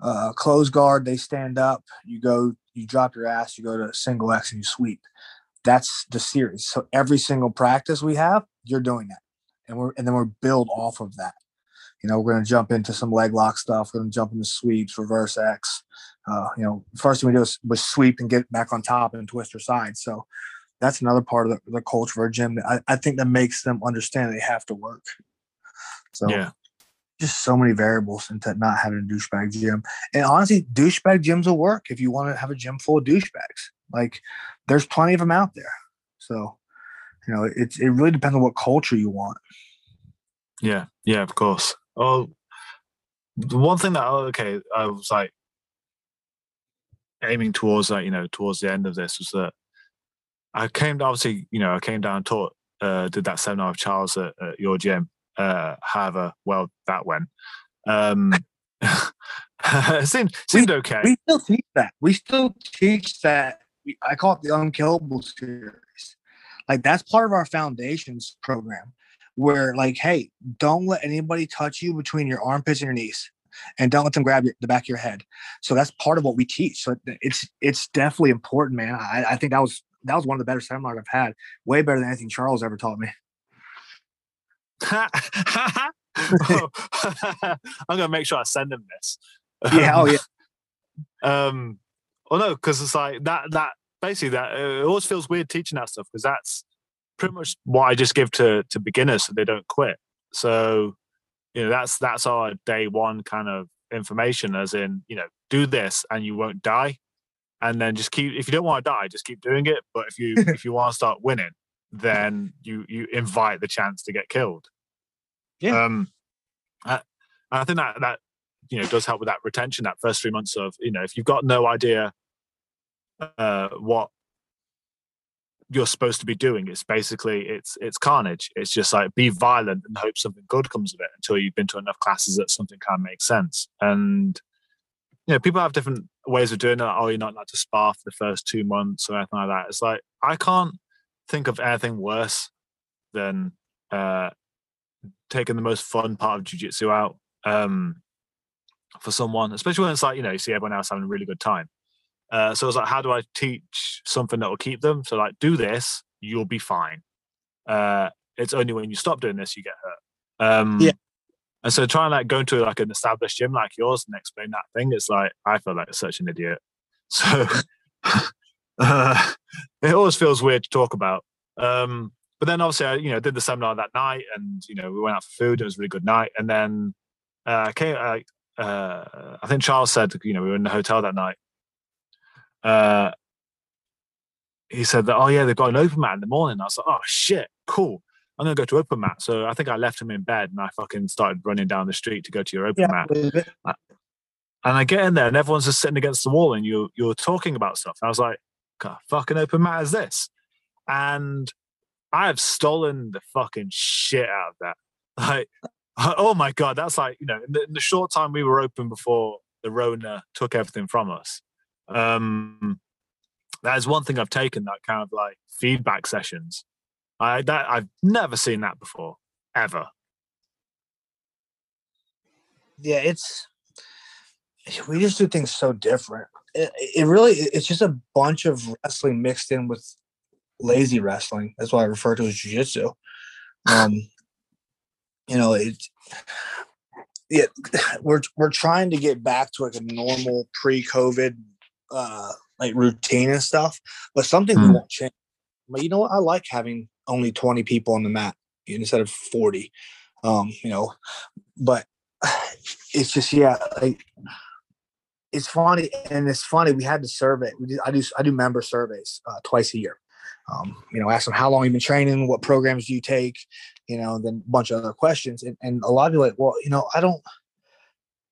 uh, close guard. They stand up. You go. You drop your ass. You go to a single X and you sweep. That's the series. So every single practice we have, you're doing that, and we're and then we're build off of that. You know, we're going to jump into some leg lock stuff. We're going to jump into sweeps, reverse X, uh, you know, first thing we do is was sweep and get back on top and twist her side. So that's another part of the, the culture of our gym. I, I think that makes them understand they have to work. So yeah. just so many variables into not having a douchebag gym. And honestly, douchebag gyms will work if you want to have a gym full of douchebags. Like there's plenty of them out there. So, you know, it's it really depends on what culture you want.
Yeah, yeah, of course. Oh, the one thing that okay, I was like aiming towards that, you know, towards the end of this was that I came obviously, you know, I came down, and taught, uh, did that seminar with Charles at, at your gym. Uh, however, well, that went. Um, it seemed seemed
we,
okay.
We still teach that. We still teach that. We, I call it the unkillable series. Like that's part of our foundations program, where like, hey, don't let anybody touch you between your armpits and your knees and don't let them grab your, the back of your head. So that's part of what we teach. So it's it's definitely important, man. I, I think that was that was one of the better seminars I've had. Way better than anything Charles ever taught me.
I'm gonna make sure I send him this.
Yeah, oh yeah.
um, well, no, because it's like that. That basically that it always feels weird teaching that stuff because that's pretty much what I just give to to beginners so they don't quit. So you know that's that's our day one kind of information as in you know do this and you won't die and then just keep if you don't want to die just keep doing it but if you if you want to start winning then you you invite the chance to get killed
yeah
um I, I think that that you know does help with that retention that first three months of you know if you've got no idea uh what you're supposed to be doing. It's basically it's it's carnage. It's just like be violent and hope something good comes of it until you've been to enough classes that something kind of makes sense. And you know, people have different ways of doing it. oh, you're not allowed to spar for the first two months or anything like that. It's like I can't think of anything worse than uh taking the most fun part of jiu-jitsu out um for someone, especially when it's like, you know, you see everyone else having a really good time. Uh, so I was like, how do I teach something that will keep them? So like, do this, you'll be fine. Uh, it's only when you stop doing this you get hurt. Um,
yeah.
And so trying like go into like an established gym like yours and explain that thing, it's like I feel like such an idiot. So uh, it always feels weird to talk about. Um, but then obviously I, you know, did the seminar that night, and you know, we went out for food. It was a really good night, and then uh, came. Uh, uh, I think Charles said, you know, we were in the hotel that night, uh, he said that, oh yeah, they've got an open mat in the morning. I was like, oh shit, cool. I'm gonna go to open mat. So I think I left him in bed and I fucking started running down the street to go to your open mat. And I get in there and everyone's just sitting against the wall and you you're talking about stuff. And I was like, God, fucking open mat is this? And I have stolen the fucking shit out of that. Like, oh my god, that's like you know, in the, in the short time we were open before the Rona took everything from us. Um, that is one thing I've taken that kind of like feedback sessions. I that I've never seen that before, ever.
Yeah, it's we just do things so different. It, it really it's just a bunch of wrestling mixed in with lazy wrestling. That's why I refer to as jiu-jitsu. Um, you know, it yeah, we're we're trying to get back to like a normal pre-COVID uh like routine and stuff, but something mm. won't change. But you know what? I like having only 20 people on the mat instead of 40. Um, you know, but it's just yeah, like it's funny and it's funny. We had the survey. We did, I do I do member surveys uh, twice a year. Um, you know, ask them how long you've been training, what programs do you take, you know, and then a bunch of other questions. And, and a lot of you like, well, you know, I don't.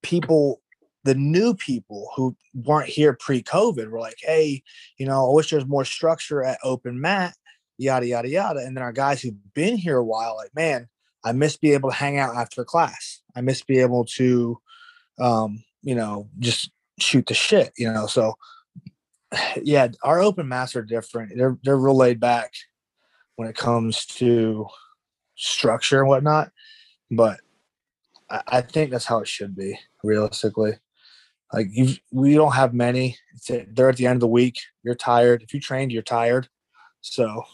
People, the new people who weren't here pre-COVID were like, hey, you know, I wish there's more structure at open mat, yada yada yada. And then our guys who've been here a while, like, man, I miss being able to hang out after class. I miss being able to, um, you know, just shoot the shit, you know. So yeah, our open mats are different. They're they're real laid back when it comes to structure and whatnot. But I, I think that's how it should be, realistically. Like you, we don't have many. It's they're at the end of the week. You're tired. If you trained, you're tired. So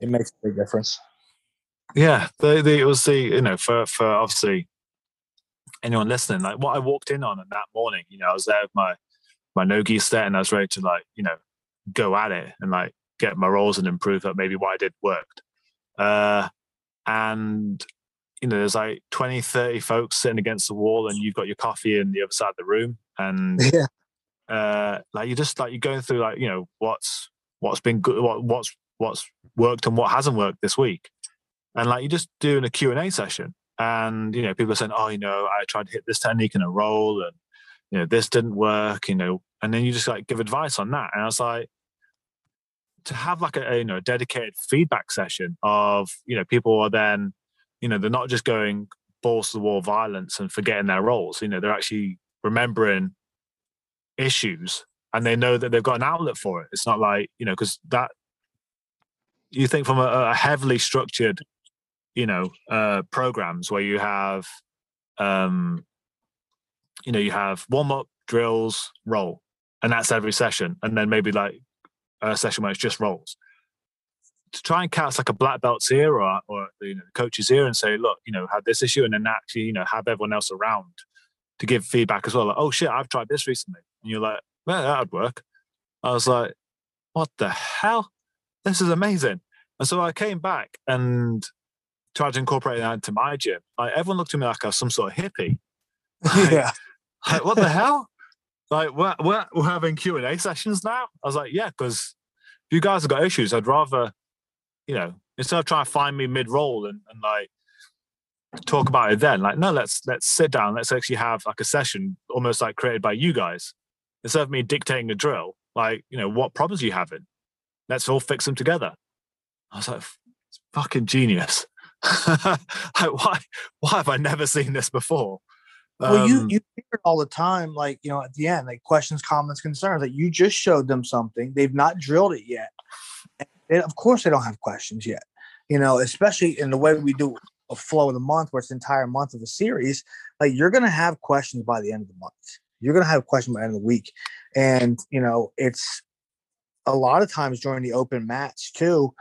it makes a big difference.
Yeah, they, was the you know for for obviously anyone listening, like what I walked in on that morning. You know, I was there with my my no gi set and I was ready to like, you know, go at it and like get my rolls and improve that maybe what I did worked. Uh, and you know, there's like 20, 30 folks sitting against the wall and you've got your coffee in the other side of the room. And yeah. uh, like you're just like you're going through like, you know, what's what's been good, what what's what's worked and what hasn't worked this week. And like you're just doing a Q&A session. And you know, people are saying, Oh, you know, I tried to hit this technique in a roll and you know, this didn't work, you know, and then you just like give advice on that. And I was like, to have like a, you know a dedicated feedback session of you know people are then you know they're not just going balls to the wall violence and forgetting their roles you know they're actually remembering issues and they know that they've got an outlet for it it's not like you know because that you think from a, a, heavily structured you know uh programs where you have um you know, you have warm up, drills, roll, and that's every session. And then maybe like a session where it's just rolls. To try and catch like a black belt's ear or, or you know, the coach's ear and say, look, you know, had this issue, and then actually, you know, have everyone else around to give feedback as well. Like, oh shit, I've tried this recently. And you're like, well, that would work. I was like, what the hell? This is amazing. And so I came back and tried to incorporate that into my gym. Like everyone looked at me like I was some sort of hippie. Like, yeah. Like, what the hell? Like, we're, we're, we're having Q&A sessions now? I was like, yeah, because if you guys have got issues, I'd rather, you know, instead of trying to find me mid-roll and, and like talk about it then, like, no, let's let's sit down. Let's actually have like a session almost like created by you guys. Instead of me dictating a drill, like, you know, what problems you having? Let's all fix them together. I was like, it's fucking genius. like, why why have I never seen this before?
Well, you um, you hear it all the time, like you know, at the end, like questions, comments, concerns. That like you just showed them something; they've not drilled it yet. And of course, they don't have questions yet. You know, especially in the way we do a flow of the month, where it's the entire month of a series. Like you're gonna have questions by the end of the month. You're gonna have questions by the end of the week, and you know, it's a lot of times during the open match too.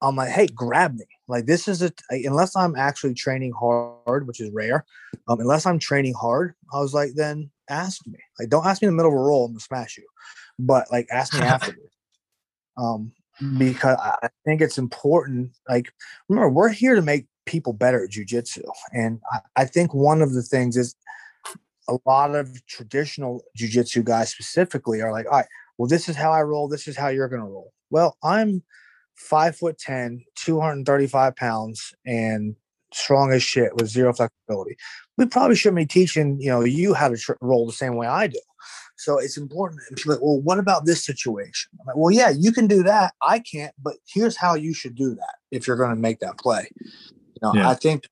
I'm like, hey, grab me. Like this is a unless I'm actually training hard, which is rare. Um, unless I'm training hard, I was like, then ask me. Like, don't ask me in the middle of a roll. I'm gonna smash you. But like, ask me afterwards. Um, because I think it's important. Like, remember, we're here to make people better at jujitsu, and I, I think one of the things is a lot of traditional jujitsu guys specifically are like, all right, well, this is how I roll. This is how you're gonna roll. Well, I'm five foot 10, 235 pounds, and strong as shit with zero flexibility. We probably shouldn't be teaching, you know, you how to tr- roll the same way I do. So it's important. And people are like, well, what about this situation? I'm like, well, yeah, you can do that. I can't, but here's how you should do that if you're going to make that play. You know,
Yeah.
I think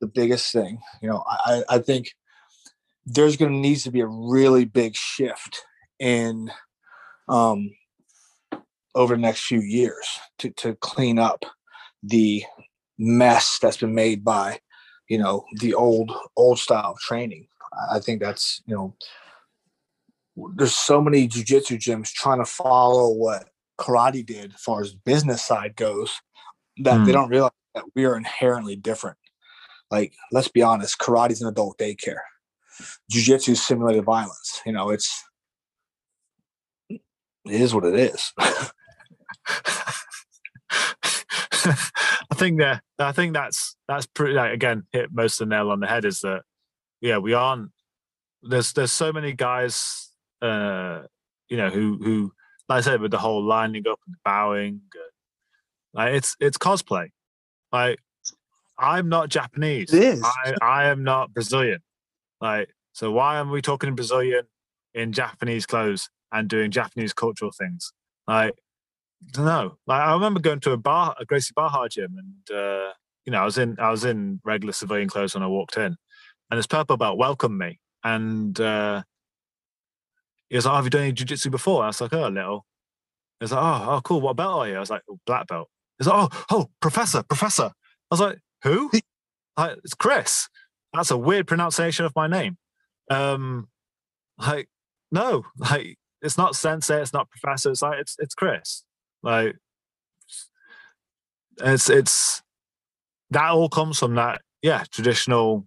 the biggest thing, you know, I, I think there's going to needs to be a really big shift in um, over the next few years to, to clean up the mess that's been made by you know the old old style of training. I think that's you know there's so many jujitsu gyms trying to follow what karate did as far as business side goes that they
Hmm.
don't realize that we are inherently different. Like let's be honest karate's an adult daycare. Jiu-jitsu is simulated violence you know it's it is what it is
I think that I think that's that's pretty like again hit most of the nail on the head is that yeah we aren't there's there's so many guys uh you know who who like I said with the whole lining up and bowing like it's it's cosplay. Like I'm not Japanese.
It is.
I I am not Brazilian. Like so why am we talking in Brazilian in Japanese clothes and doing Japanese cultural things? Like don't know. Like I remember going to a bar, a Gracie Barra gym, and uh, you know, I was in I was in regular civilian clothes when I walked in, and this purple belt welcomed me, and uh, he was like, oh, "Have you done any jujitsu before?" I was like, "Oh, a little." He was like, "Oh, oh, cool. What belt are you?" I was like, oh, "Black belt." He's like, "Oh, oh, professor, professor." I was like, "Who?" like, it's Chris. That's a weird pronunciation of my name. Um, like, no, like it's not sensei, it's not professor. It's like it's it's Chris. Like it's it's that all comes from that yeah traditional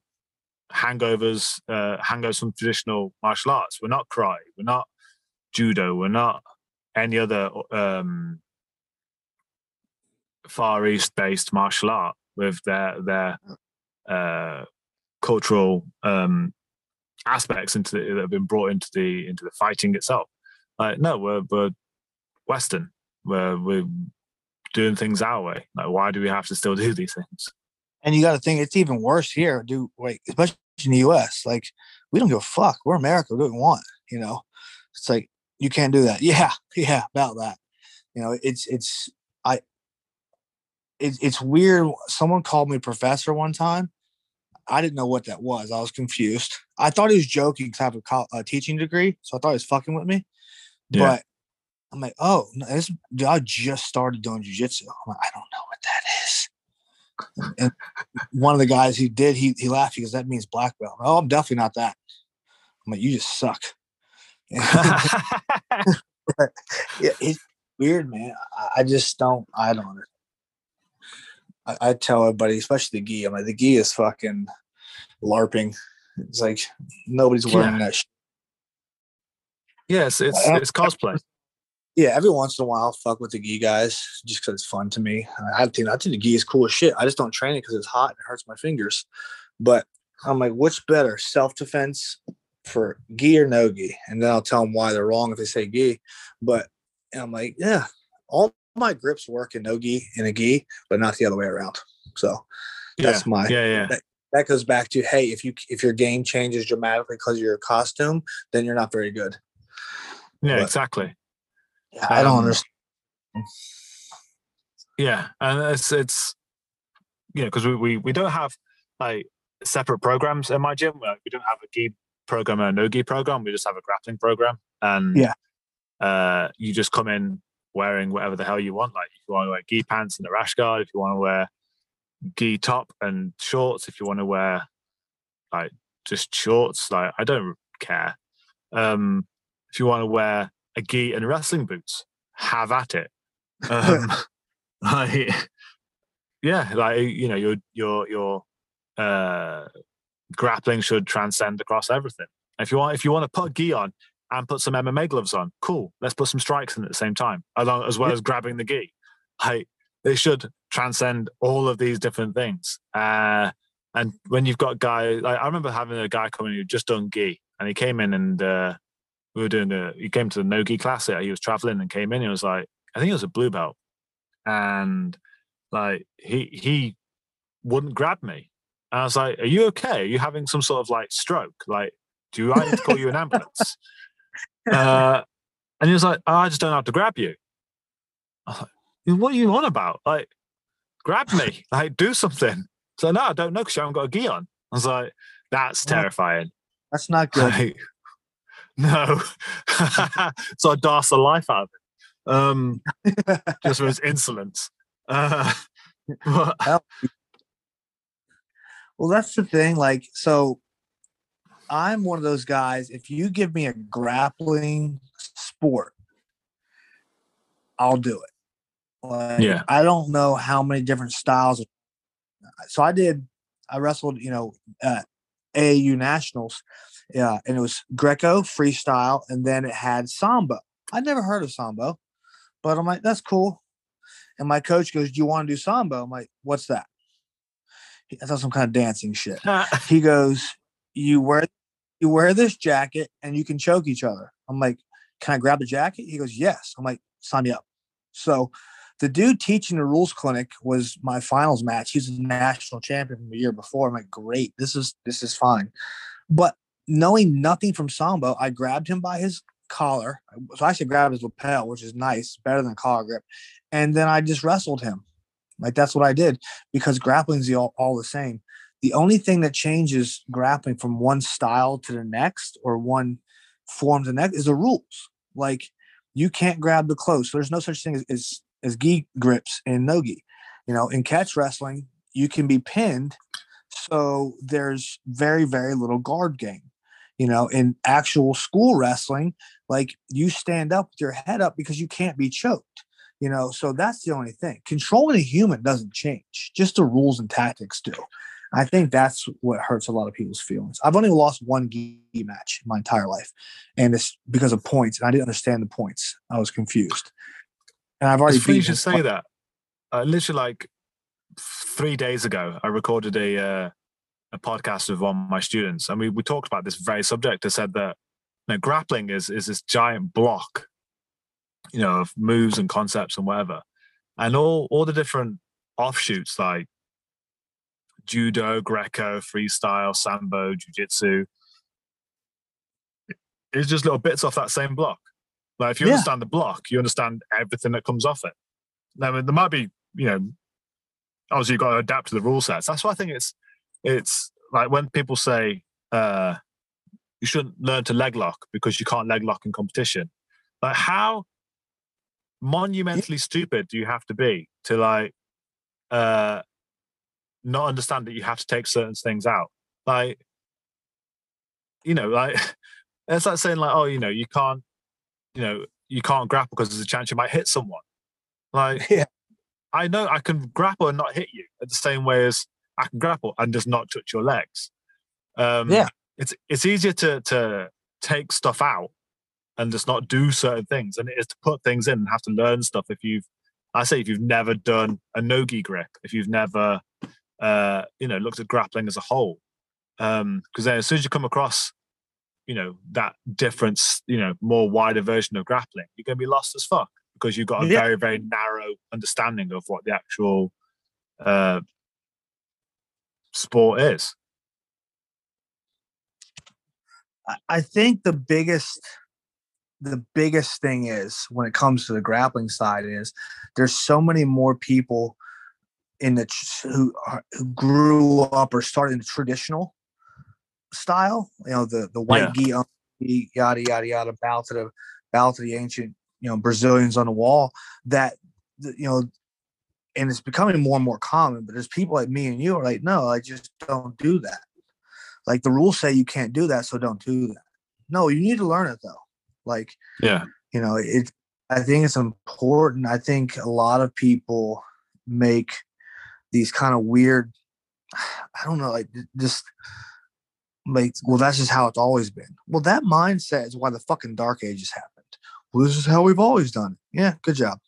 hangovers uh hangovers from traditional martial arts. We're not karate we're not judo we're not any other um far east based martial art with their their uh cultural um aspects into the, that have been brought into the into the fighting itself. Like no we're we're western where we're doing things our way. Like, why do we have to still do these things?
And you got to think it's even worse here, Do Wait, especially in the U.S. Like we don't give a fuck. We're America. We do what we want. You know, it's like you can't do that. Yeah, yeah, about that. You know, it's it's I. It, it's weird. Someone called me professor one time. I didn't know what that was. I was confused. I thought he was joking because I have a, co- a teaching degree, so I thought he was fucking with me.
Yeah.
But I'm like, oh, no, this, I just started doing jujitsu. I'm like, I don't know what that is and one of the guys who did, he he laughed because that means black belt. Oh, I'm definitely not that. I'm like, you just suck. yeah, it's weird, man. I, I just don't. I don't. I, I tell everybody, especially the gi. I'm like, the gi is fucking larping. It's like nobody's wearing that. Shit.
yes, it's it's cosplay.
Yeah, every once in a while, I'll fuck with the gi guys just because it's fun to me. I think I think the gi is cool as shit. I just don't train it because it's hot and it hurts my fingers. But I'm like, what's better, self defense for gi or no gi? And then I'll tell them why they're wrong if they say gi. But I'm like, yeah, all my grips work in no gi in a gi, but not the other way around. So that's
yeah,
my
yeah, yeah.
that goes back to hey, if you if your game changes dramatically because of your costume, then you're not very good.
Yeah,
But-
exactly.
I don't
Um,
understand.
Yeah, and it's it's you know because we, we we don't have like separate programs in my gym. Like, we don't have a gi program or a no gi program. We just have a grappling program, and
Yeah.
uh, you just come in wearing whatever the hell you want. Like if you want to wear gi pants and a rash guard, if you want to wear gi top and shorts, if you want to wear like just shorts, like I don't care. Um, if you want to wear a gi and wrestling boots, have at it. Um, like, yeah, like you know, your your your uh, grappling should transcend across everything. If you want, if you want to put a gi on and put some MMA gloves on, cool. Let's put some strikes in at the same time, along as well as grabbing the gi. Like they should transcend all of these different things. Uh, and when you've got guys, like, I remember having a guy coming who just done gi, and he came in and uh, we were doing the He came to the no gi class. He was traveling and came in. He was like, I think it was a blue belt. and like he he wouldn't grab me. And I was like, "Are you okay? Are you having some sort of like stroke? Like, do I need to call you an ambulance?" uh, and he was like, oh, "I just don't have to grab you." I was like, "What are you on about? Like, grab me! Like, do something." So no, I don't know because you haven't got a gi on. I was like, "That's terrifying."
That's not good.
Like, no. so I danced the life out of it. Um, just for his insolence. Uh, but,
well, that's the thing. Like, so I'm one of those guys. If you give me a grappling sport, I'll do it. Like,
Yeah.
I don't know how many different styles. So I did. I wrestled, you know, at AAU nationals. Yeah, and it was Greco freestyle, and then it had Sambo. I'd never heard of Sambo, but I'm like, that's cool. And my coach goes, "Do you want to do Sambo?" I'm like, "What's that?" He- I thought some kind of dancing shit. He goes, "You wear you wear this jacket and you can choke each other." I'm like, "Can I grab the jacket?" He goes, "Yes." I'm like, "Sign me up." So the dude teaching the rules clinic was my finals match. He's a national champion from the year before. I'm like, "Great, this is this is fine." But knowing nothing from Sambo, I grabbed him by his collar. So I actually grabbed his lapel, which is nice, better than collar grip. And then I just wrestled him. Like that's what I did because grappling's the all, all the same. The only thing that changes grappling from one style to the next or one form to the next is the rules. Like you can't grab the clothes. So there's no such thing as, as, as gi grips in no gi. You know, in catch wrestling, you can be pinned. So there's very, very little guard game. You know, in actual school wrestling, like you stand up with your head up because you can't be choked you know so that's the only thing. Controlling a human doesn't change just the rules and tactics do. I think that's what hurts a lot of people's feelings. I've only lost one gi match in my entire life and it's because of points and i didn't understand the points. I was confused. And i've already
it's funny you should say that. Uh, literally, like three days ago, I recorded a uh, a podcast with one of my students, and we, we talked about this very subject. I said that you know, grappling is is this giant block, you know, of moves and concepts and whatever, and all all the different offshoots like judo, greco, freestyle, sambo, jiu-jitsu. It's just little bits off that same block. Like if you
Yeah.
understand the block, you understand everything that comes off it. Now there might be, you know, obviously you've got to adapt to the rule sets. That's why I think it's it's like when people say uh you shouldn't learn to leg lock because you can't leg lock in competition. Like how monumentally stupid do you have to be to like uh not understand that you have to take certain things out? Like you know, like it's like saying like, oh, you know, you can't, you know, you can't grapple because there's a chance you might hit someone. Like,
Yeah.
I know I can grapple and not hit you at the same way as I can grapple and just not touch your legs. Um,
Yeah.
it's it's easier to to take stuff out and just not do certain things, and it is to put things in and have to learn stuff. If you've, I say, if you've never done a nogi grip, if you've never, uh, you know, looked at grappling as a whole, because then as soon as you come across you know that difference you know more wider version of grappling you're going to be lost as fuck because you've got a
Yeah.
very very narrow understanding of what the actual uh sport is?
I- think the biggest the biggest thing is when it comes to the grappling side is there's so many more people in the who are, who grew up or started in the traditional style you know the the white gi um, gi, yada yada yada bow to the bow to the ancient you know brazilians on the wall that you know and it's becoming more and more common but there's people like me and you are like no i just don't do that. Like the rules say you can't do that so don't do that. No you need to learn it though. Like
yeah.
you know it i think it's important. I think a lot of people make these kind of weird i don't know like just like well that's just how it's always been. Well that mindset is why the fucking dark ages happened. Well this is how we've always done it. Yeah good job.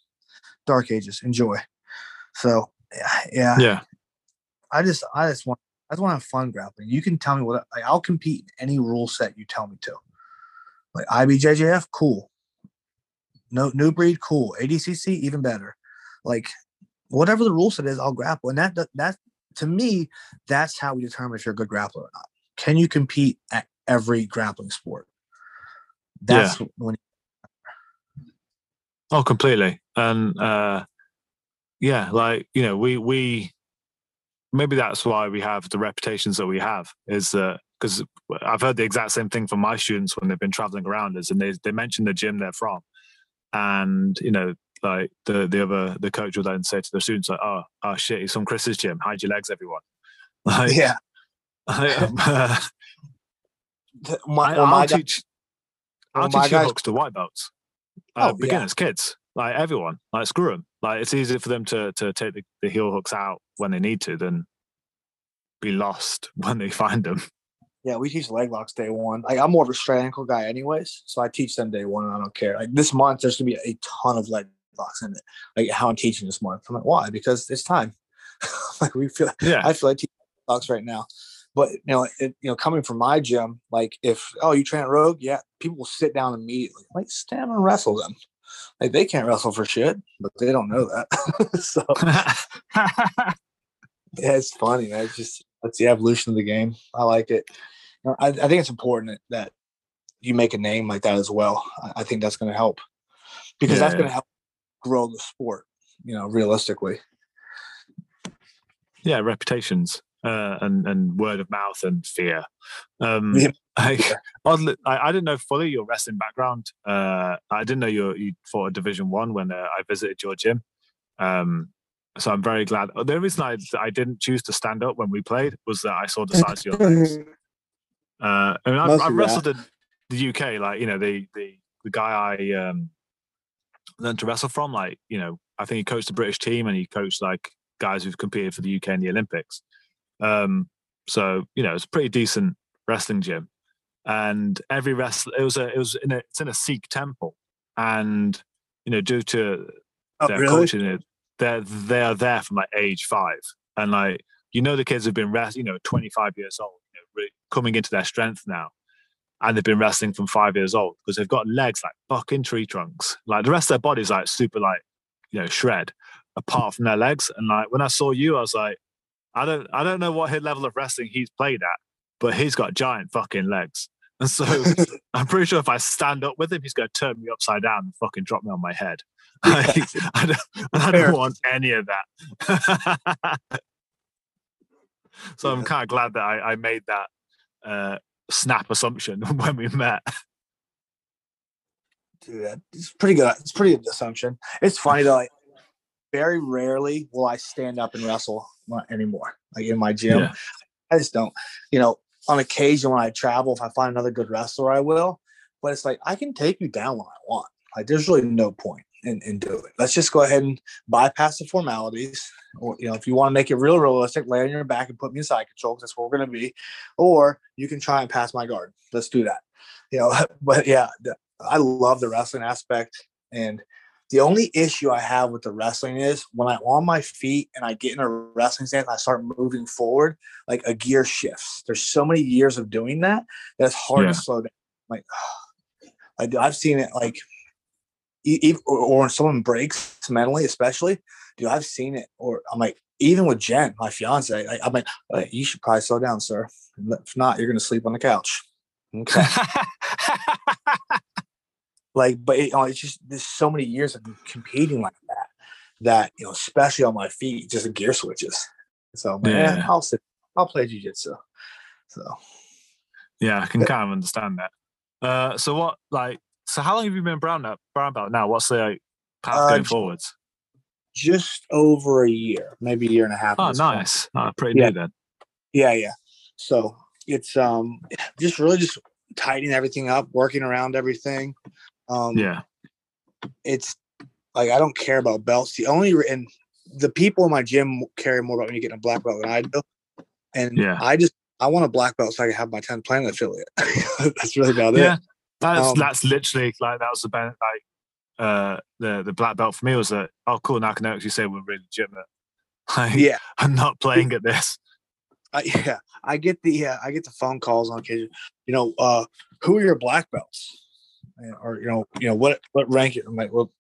Dark ages enjoy so yeah, yeah I just I just want I just want to have fun grappling. You can tell me what like, I'll compete in any rule set you tell me to. Like IBJJF, cool. No new breed, cool. ADCC, even better. Like whatever the rule set is, I'll grapple. And that, that that to me, that's how we determine if you're a good grappler or not. Can you compete at every grappling sport? That's yeah. when.
Oh, completely. And uh, yeah, like you know, we we maybe that's why we have the reputations that we have is that because I've heard the exact same thing from my students when they've been traveling around us and they they mention the gym they're from, and you know like the the other the coach will then say to the students like oh oh shit he's from Chris's gym. Hide your legs everyone.
Like, yeah.
I, um, uh, my, well, I'll teach I'll teach guys, hooks to white belts uh, oh, beginners yeah. kids like everyone like screw them like it's easier for them to to take the, the heel hooks out when they need to than be lost when they find them
yeah, we teach leg locks day one. Like, I'm more of a straight ankle guy, anyways, so I teach them day one, and I don't care. Like this month, there's gonna be a ton of leg locks in it. Like how I'm teaching this month. I'm like, why? Because it's time. like we feel. Yeah. I feel like teaching locks right now. But you know, it, you know, coming from my gym, like if oh you train at Rogue, yeah, people will sit down immediately. Like stand and wrestle them. Like they can't wrestle for shit, but they don't know that. so yeah, it's funny, man. It's just that's the evolution of the game. I like it. I, I think it's important that you make a name like that as well. I, I think that's going to help because yeah. that's going to help grow the sport. You know, realistically.
Yeah, reputations uh, and and word of mouth and fear. Um, yeah. I, oddly, I, I didn't know fully your wrestling background. Uh, I didn't know you you fought a Division One when uh, I visited your gym. Um, so I'm very glad. The reason I, I didn't choose to stand up when we played was that I saw the size of your legs. Uh, I mean, I, I wrestled in the UK, like you know, the the the guy I um, learned to wrestle from, like you know, I think he coached the British team and he coached like guys who've competed for the UK in the Olympics. Um, so you know, it's a pretty decent wrestling gym, and every wrestler it was a it was in a it's in a Sikh temple, and you know, due to oh, their really? culture, they're they are there from like age five, and like you know, the kids have been rest, you know, 25 years old coming into their strength now. And they've been wrestling from five years old because they've got legs like fucking tree trunks. Like the rest of their body's like super like, you know, shred apart from their legs. And like when I saw you, I was like, I don't I don't know what his level of wrestling he's played at, but he's got giant fucking legs. And so I'm pretty sure if I stand up with him, he's going to turn me upside down and fucking drop me on my head. I, I, don't, I don't want any of that. so I'm kind of glad that I, I made that uh, snap assumption when we met.
Dude, it's pretty good. It's pretty good assumption. It's funny though. Like, very rarely will I stand up and wrestle anymore. Like in my gym, yeah. I just don't. You know, on occasion when I travel, if I find another good wrestler, I will. But it's like I can take you down when I want. Like there's really no point in, in do it. Let's just go ahead and bypass the formalities. Or you know, if you want to make it real realistic, lay on your back and put me in side control. That's what we're gonna be. Or you can try and pass my guard. Let's do that. You know, but yeah, I love the wrestling aspect. And the only issue I have with the wrestling is when I'm on my feet and I get in a wrestling stance, I start moving forward, like a gear shifts. There's so many years of doing that that's hard yeah. to slow down. Like, I, I've seen it like even, or when someone breaks mentally, especially, dude, I've seen it. Or I'm like, even with Jen, my fiance, I, am like, hey, you should probably slow down, sir. If not, you're gonna sleep on the couch. Okay. like, but it, you know, it's just there's so many years of competing like that that you know, especially on my feet, just gear switches. So man, yeah. I'll sit, I'll play jujitsu. So
yeah, I can kind of understand that. Uh, so what like so how long have you been brown belt? Brown belt now? What's the like, path uh, going forwards?
Just over a year, maybe a year and a half.
Oh, nice. Oh, pretty yeah. new then.
Yeah, yeah. So it's um just really just tightening everything up, working around everything. Um,
yeah.
It's like I don't care about belts. The only and the people in my gym care more about me getting a black belt than I do. And yeah. I just I want a black belt so I can have my 10th Planet affiliate. That's really about yeah. it.
That's um, that's literally like that was the like uh the the black belt for me was that oh cool now I can actually say we're really legitimate. Like,
yeah,
I'm not playing at this.
Uh, yeah, I get the uh, I get the phone calls on occasion. You know, uh, who are your black belts? Or you know, you know what what rank? I'm like, well,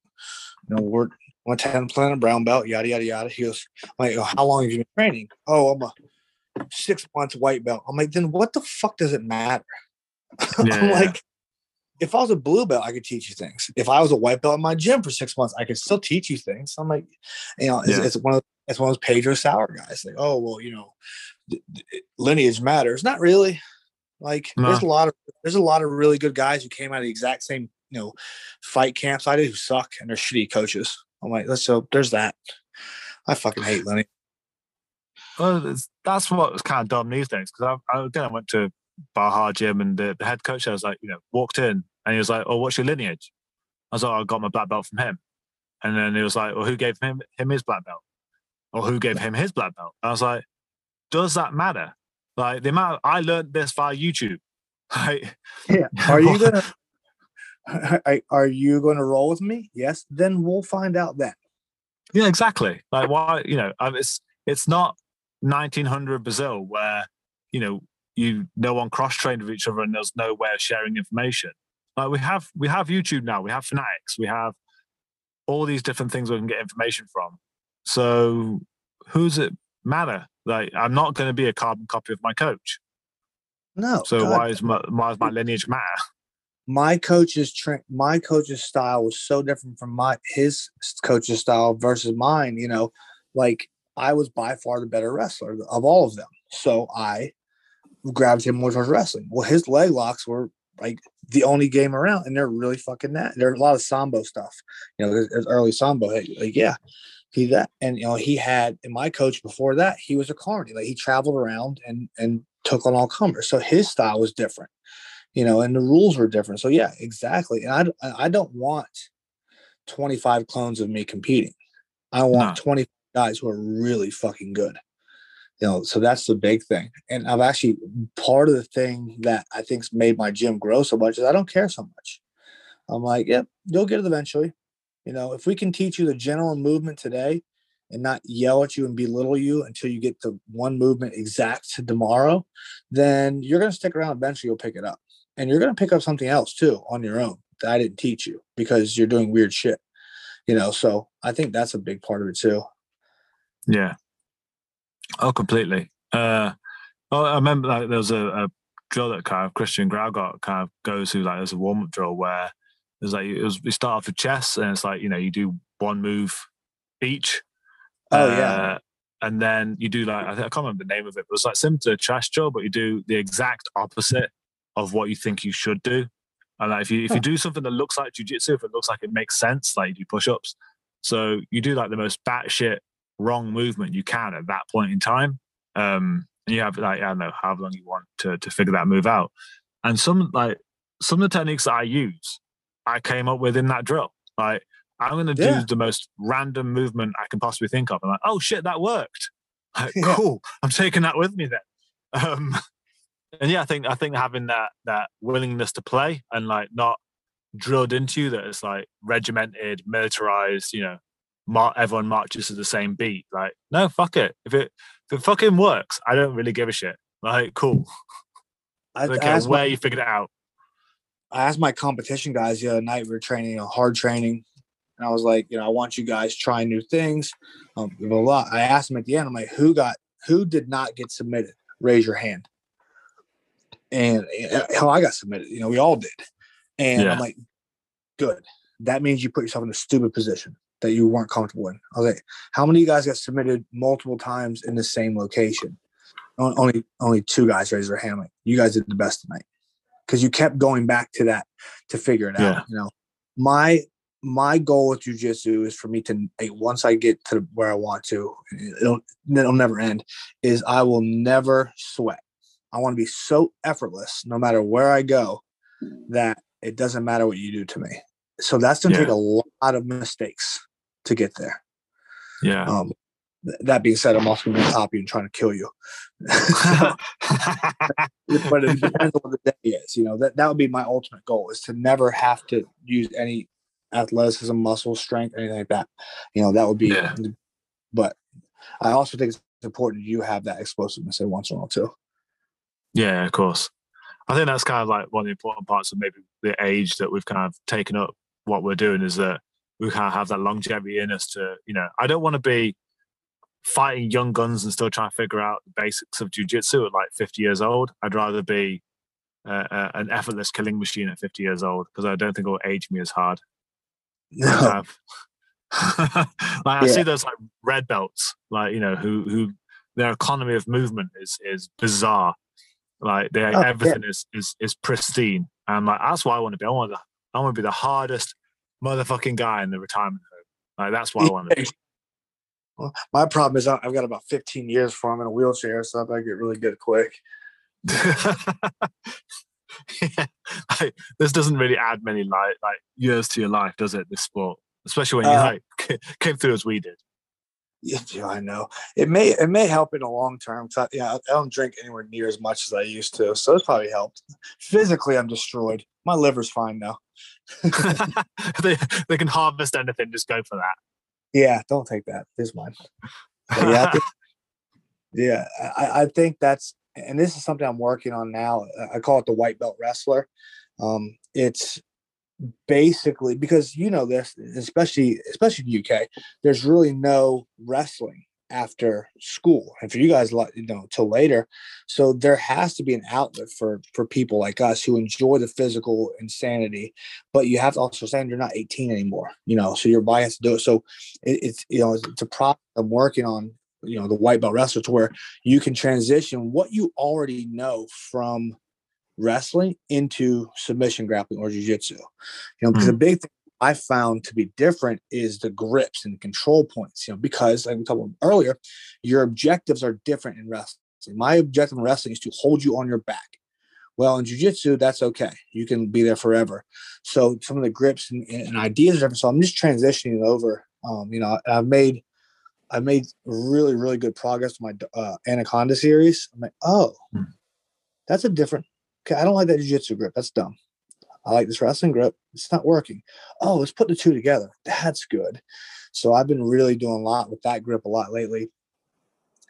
you know, we're I'm a 10th Planet brown belt, yada, yada, yada. He goes, I'm like, oh, how long have you been training? Oh, I'm a six months white belt. I'm like, then what the fuck does it matter?
Yeah,
I'm like, if I was a blue belt, I could teach you things. If I was a white belt in my gym for six months, I could still teach you things. I'm like, you know, it's,
Yeah.
it's one of it's one of those Pedro Sauer guys. Like, oh well, you know, lineage matters. Not really. Like, there's a lot of there's a lot of really good guys who came out of the exact same you know fight camps I did who suck and they're shitty coaches. I'm like, let's so there's that. I fucking hate Lenny.
Well, that's what's kind of dumb these days. Because I, I, again, I went to Baja Gym and the, the head coach, I was like, you know, walked in and he was like, oh, what's your lineage? I was like, "Oh, I got my black belt from him. And then he was like, well, who gave him, him his black belt? Or who gave him his black belt? I was like, does that matter? Like the amount I learned this via YouTube. Like,
Yeah. Are you gonna are- you gonna roll with me? Yes. Then we'll find out that.
Yeah, exactly. Like why, you know, it's it's not 1900 Brazil where you know you no one cross trained with each other and there's no way of sharing information. Like we have we have YouTube now, we have Fanatics, we have all these different things we can get information from. So who's it matter? Like I'm not going to be a carbon copy of my coach.
No.
So
God,
why is my why is my lineage matter?
my coach's tra- my coach's style was so different from my his coach's style versus mine you know like i was by far the better wrestler of all of them so i gravitated more towards wrestling well his leg locks were like the only game around and they're really fucking that there's a lot of sambo stuff you know there's, there's early sambo like, like, yeah he that and you know he had and my coach before that he was a carny like he traveled around and and took on all comers so his style was different you know, and the rules were different. So yeah, exactly. And i i don't want 25 clones of me competing. I want
No.
20 guys who are really fucking good. You know, so that's the big thing. And I've actually part of the thing that I think's made my gym grow so much is I don't care so much. I'm like, yep, you'll get it eventually. You know, if we can teach you the general movement today and not yell at you and belittle you until you get the one movement exact tomorrow, then you're going to stick around. Eventually, you'll pick it up and you're going to pick up something else too on your own that I didn't teach you because you're doing weird shit. You know, so I think that's a big part of it too.
Yeah. Oh, completely. Uh, well, I remember like there was a, a drill that kind of Christian Graugart kind of goes through like there's a warm up drill where there's like it was we start off with chess and it's like you know you do one move each.
Oh yeah,
Uh, and then you do like I, think, I can't remember the name of it, but it's like similar to a chess drill, but you do the exact opposite of what you think you should do. And like if you if you do something that looks like jujitsu, if it looks like it makes sense, like you do push ups, so you do like the most batshit wrong movement you can at that point in time. Um, and you have like I don't know how long you want to to figure that move out. And some like some of the techniques that I use, I came up with in that drill. Like I'm going to
Yeah.
do the most random movement I can possibly think of. I'm like, oh shit, that worked. Like,
Yeah.
Cool. I'm taking that with me then. Um, and yeah, I think I think having that that willingness to play and like not drilled into you that it's like regimented, militarized. You know, mar- everyone marches to the same beat. Like, no, fuck it. If it if it fucking works, I don't really give a shit. Like, cool.
I,
don't care where
my,
you figured it out.
I asked my competition guys the other night. We were training, you know, hard training, and I was like, you know, I want you guys trying new things. Um, blah, blah, blah. I asked them at the end. I'm like, who got who did not get submitted? Raise your hand. And uh, hell, I got submitted. You know, we all did. And
Yeah.
I'm like, good. That means you put yourself in a stupid position that you weren't comfortable in. I was like, how many of you guys got submitted multiple times in the same location? Only only two guys raised their hand. Like, you guys did the best tonight because you kept going back to that to figure it
Yeah.
out. You know, my my goal with jujitsu is for me to once I get to where I want to, it'll it'll never end. Is I will never sweat. I want to be so effortless no matter where I go that it doesn't matter what you do to me. So that's gonna take a lot of mistakes to get there.
Yeah.
Um, that being said, I'm also going to top you and trying to kill you. So- but it depends on what the day is. You know, that, that would be my ultimate goal is to never have to use any athleticism, muscle, strength, anything like that. You know, that would be,
Yeah.
but I also think it's important you have that explosiveness every once in a while too.
Yeah, of course. I think that's kind of like one of the important parts of maybe the age that we've kind of taken up what we're doing is that we kind of have that longevity in us to, you know, I don't want to be fighting young guns and still trying to figure out the basics of jujitsu at like 50 years old. I'd rather be uh, uh, an effortless killing machine at 50 years old because I don't think it will age me as hard.
No.
like I
Yeah.
see those like red belts, like you know, who who their economy of movement is is bizarre. Like they
Oh, yeah.
everything is is is pristine, and like that's what I want to be. I want to I want to be the hardest motherfucking guy in the retirement home. Like that's what I want to be.
Well, my problem is I've got about 15 years before I'm in a wheelchair, so I get really good quick.
yeah, like, this doesn't really add many like like years to your life, does it? This sport, especially when you
Uh,
like came through as we did.
Yeah, yeah, I know. It may it may help in the long term. 'cause I, yeah, I don't drink anywhere near as much as I used to, so it's probably helped. Physically, I'm destroyed. My liver's fine now.
they they can harvest anything. Just go for that.
Yeah, don't take that. This mine. But yeah, I think, yeah, I, I think that's and this is something I'm working on now. I call it the white belt wrestler. Um, it's basically because you know this, especially especially in the UK, there's really no wrestling after school, and for you guys, like you know, till later. So there has to be an outlet for for people like us who enjoy the physical insanity, but you have to also understand you're not 18 anymore. You know, so your body has to do it. So it, it's you know it's, it's a problem I'm working on. You know, the white belt wrestler to where you can transition what you already know from wrestling into submission grappling or jiu-jitsu. You know, because the mm. big thing I found to be different is the grips and the control points, you know, because like we talked about earlier, your objectives are different in wrestling. My objective in wrestling is to hold you on your back. Well, in jiu-jitsu, that's okay. You can be there forever. So some of the grips and, and ideas are different. So I'm just transitioning over. Um, you know, I've made I made really, really good progress with my uh, Anaconda series. I'm like, oh,
Hmm.
that's a different. Okay, I don't like that jiu-jitsu grip. That's dumb. I like this wrestling grip. It's not working. Oh, let's put the two together. That's good. So I've been really doing a lot with that grip a lot lately.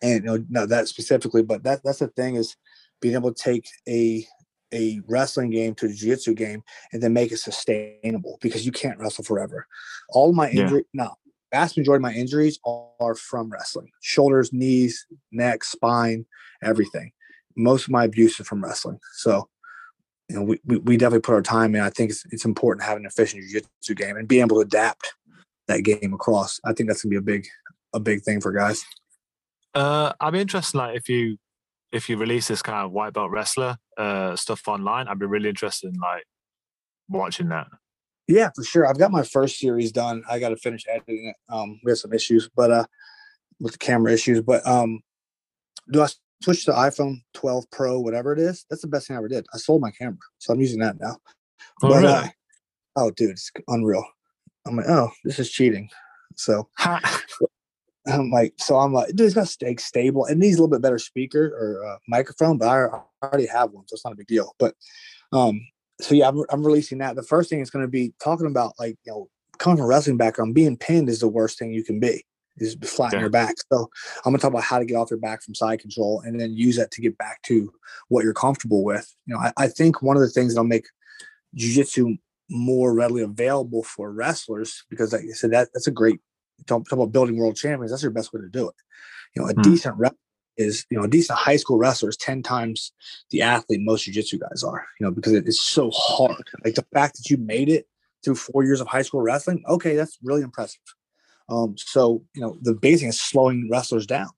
And you know, not that specifically, but that that's the thing is being able to take a a wrestling game to a jiu-jitsu game and then make it sustainable because you can't wrestle forever. All of my
Yeah.
injury, no, vast majority of my injuries are from wrestling shoulders knees neck spine everything most of my abuse is from wrestling so you know we, we, we definitely put our time in. I think it's, it's important to have an efficient jiu-jitsu game and being able to adapt that game across. I think that's going to be a big a big thing for guys.
Uh, I'd be interested, like if you if you release this kind of white belt wrestler uh stuff online, I'd be really interested in like watching that.
yeah for sure. I've got my first series done. I got to finish editing it. Um we have some issues but uh with the camera issues but um do i switch to iphone 12 pro whatever it is that's the best thing i ever did i sold my camera so i'm using that now
Oh,
But,
really?
uh, oh, dude, it's unreal. I'm like, oh, this is cheating. So I'm like, so I'm like, dude, it's got to stay stable. It needs a little bit better speaker or uh, microphone, but I, I already have one, so it's not a big deal. But um, so yeah, I'm, I'm releasing that. The first thing is going to be talking about like, you know, coming from a wrestling background, being pinned is the worst thing you can be. Is flat
Yeah.
your back. So I'm gonna talk about how to get off your back from side control and then use that to get back to what you're comfortable with. You know, I, I think one of the things that'll make jujitsu more readily available for wrestlers because like I said that that's a great talk, talk about building world champions that's your best way to do it you know a
Hmm.
decent rep is you know a decent high school wrestler is 10 times the athlete most jiu-jitsu guys are you know because it is so hard like the fact that you made it through four years of high school wrestling okay that's really impressive um so you know the big thing is slowing wrestlers down.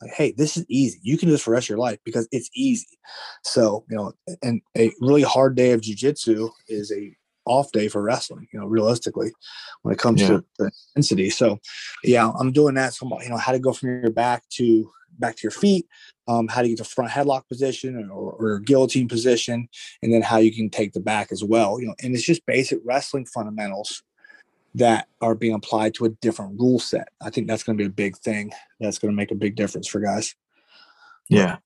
Like hey this is easy. You can do this for the rest of your life because it's easy. So you know and a really hard day of jiu-jitsu is a off day for wrestling you know realistically when it comes
Yeah.
to the intensity. So yeah i'm doing that. So you know how to go from your back to back to your feet um, how to get to front headlock position or, or guillotine position and then how you can take the back as well you know and it's just basic wrestling fundamentals that are being applied to a different rule set i think that's going to be a big thing that's going to make a big difference for guys
yeah.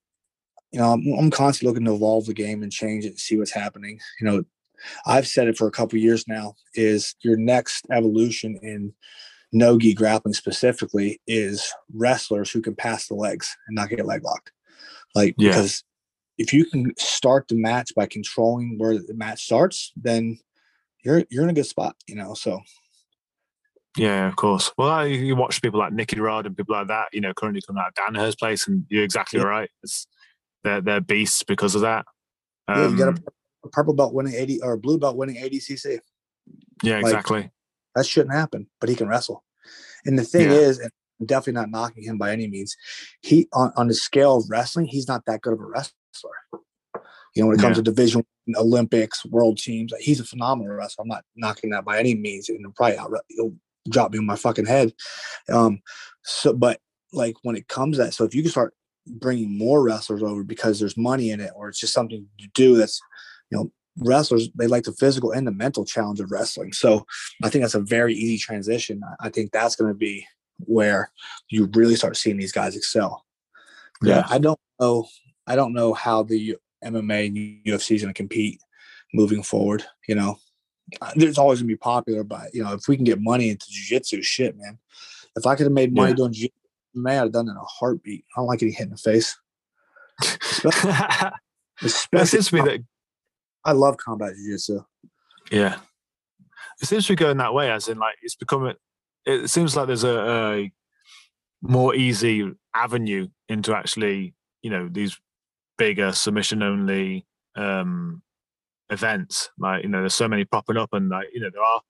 you know, I'm, I'm constantly looking to evolve the game and change it and see what's happening. You know, I've said it for a couple years now is your next evolution in no-gi grappling specifically is wrestlers who can pass the legs and not get leg locked. Like,
Yeah.
because if you can start the match by controlling where the match starts, then you're, you're in a good spot, you know? So
Yeah, of course. Well, you watch people like Nicky Rod and people like that, you know, currently coming out of Danaher's place, and you're exactly yeah. right. It's they're they're beasts because of that.
Um, yeah, you got a, um, purple belt winning eighty or a blue belt winning ADCC.
Yeah, exactly. Like,
that shouldn't happen, but he can wrestle. And the thing yeah. is, and I'm definitely not knocking him by any means. He on, on the scale of wrestling, he's not that good of a wrestler. You know, when it comes yeah. to division Olympics, world teams, he's a phenomenal wrestler. I'm not knocking that by any means, and probably out, he'll drop me on my fucking head. Um, so, but like when it comes to that, so if you can start bringing more wrestlers over because there's money in it, or it's just something to do that's, you know, wrestlers they like the physical and the mental challenge of wrestling. So I think that's a very easy transition. I think that's going to be where you really start seeing these guys excel. Yeah, I don't know. I don't know how the MMA and UFC is going to compete moving forward. You know, there's always going to be popular, but you know, if we can get money into jiu-jitsu, shit, man. If I could have made money yeah. doing jiu-jitsu, man, I'd have done it in a heartbeat. I don't like getting hit in the face.
Especially, especially seems to be that
I love combat jiu-jitsu.
Yeah, it seems to be going that way, as in like it's becoming. It seems like there's a, a more easy avenue into actually, you know, these bigger submission only um, events. Like you know, there's so many popping up, and like you know, there are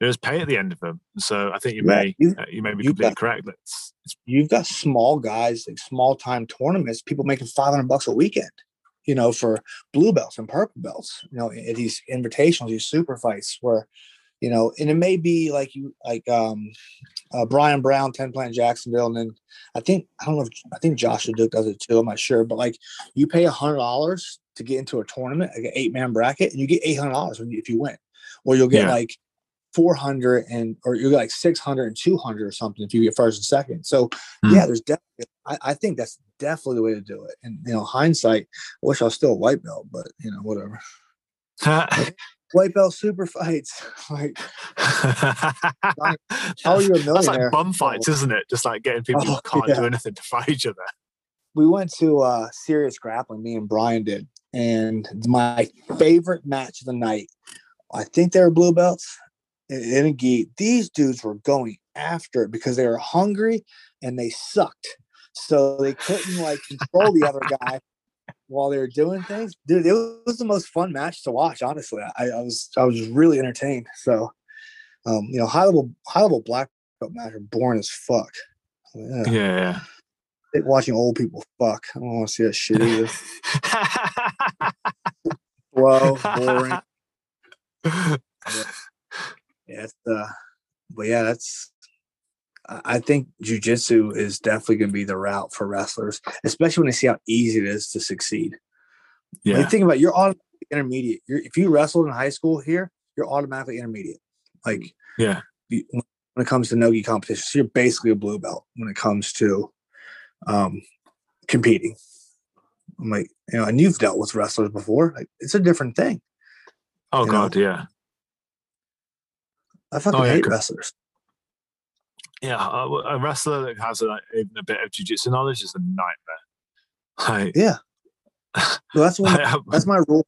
there's pay at the end of them. So I think you may you, uh, you may be completely got, correct. It's,
it's, you've got small guys, like small time tournaments, people making 500 bucks a weekend. You know, for blue belts and purple belts. You know, at these invitations, these super fights where you know, and it may be like you like um uh, Brian Brown, 10th Planet Jacksonville, and then I think I don't know if I think Joshua Duke does it too. I'm not sure, but like you pay a hundred dollars to get into a tournament, like an eight man bracket, and you get eight hundred dollars if you win, or you'll get yeah. like 400 and or you get like 600 and 200 or something if you get first and second. So mm-hmm. yeah, there's definitely I, I, think that's definitely the way to do it. And you know, hindsight, I wish I was still a white belt, but you know, whatever. white belt super fights. like, how
are you a millionaire? That's like bum fights, isn't it? Just like getting people oh, who can't yeah. do anything to fight each other.
We went to uh, serious grappling. Me and Brian did, and my favorite match of the night. I think they were blue belts in a gi. These dudes were going after it because they were hungry and they sucked. So they couldn't like control the other guy while they were doing things. Dude, it was the most fun match to watch. Honestly, I, I was I was really entertained. So, um, you know, high level high level black belt match are boring as fuck.
Yeah. yeah.
Watching old people fuck. I don't want to see that shit either. Whoa, boring. yeah, yeah it's, uh, but yeah, that's I think jujitsu is definitely going to be the route for wrestlers, especially when they see how easy it is to succeed. Yeah. Like, think about it, you're automatically intermediate. You're, if you wrestled in high school here, you're automatically intermediate. Like,
yeah,
you, when it comes to nogi competition, so you're basically a blue belt when it comes to um, competing. I'm like, you know, and you've dealt with wrestlers before. Like, it's a different thing.
Oh God, know? yeah.
I fucking oh, yeah, hate wrestlers
yeah, a, a wrestler that has a, even a bit of jiu-jitsu knowledge is a nightmare.
Like, yeah, well, that's one, that's my rule.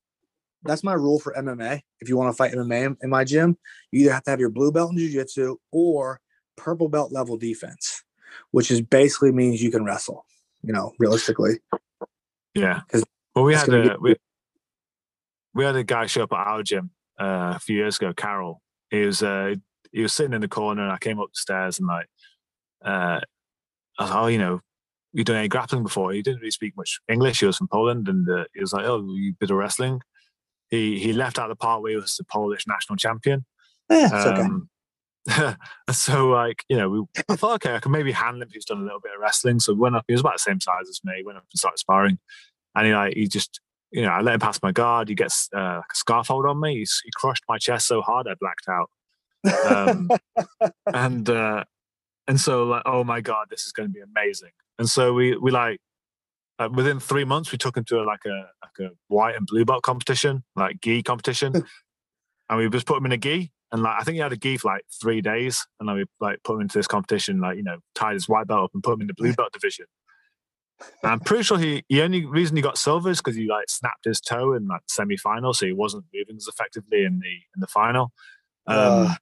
That's my rule for MMA. If you want to fight MMA in my gym, you either have to have your blue belt in jiu-jitsu or purple belt level defense, which is basically means you can wrestle. You know, realistically.
Yeah. Because well, we had a we, we had a guy show up at our gym uh, a few years ago. Carol. He was uh, he was sitting in the corner and I came up the stairs and like uh I was, oh, you know, you done any grappling before? He didn't really speak much English. He was from Poland and uh, he was like, oh, you bit of wrestling. He he left out the part where he was the Polish national champion.
Yeah, um,
okay. so like you know, we, I thought okay, I can maybe handle him. He's done a little bit of wrestling, so we went up. He was about the same size as me. Went up and started sparring, and he like he just you know I let him pass my guard. He gets uh, like a scarf hold on me. He, he crushed my chest so hard I blacked out um, and uh, and so like oh my god this is going to be amazing and so we we like uh, within three months we took him to a, like a like a white and blue belt competition like gi competition and we just put him in a gi and like I think he had a gi for like three days and then we like put him into this competition like you know tied his white belt up and put him in the blue belt division and I'm pretty sure he the only reason he got silver is because he like snapped his toe in like semi final, so he wasn't moving as effectively in the in the final. Um, uh.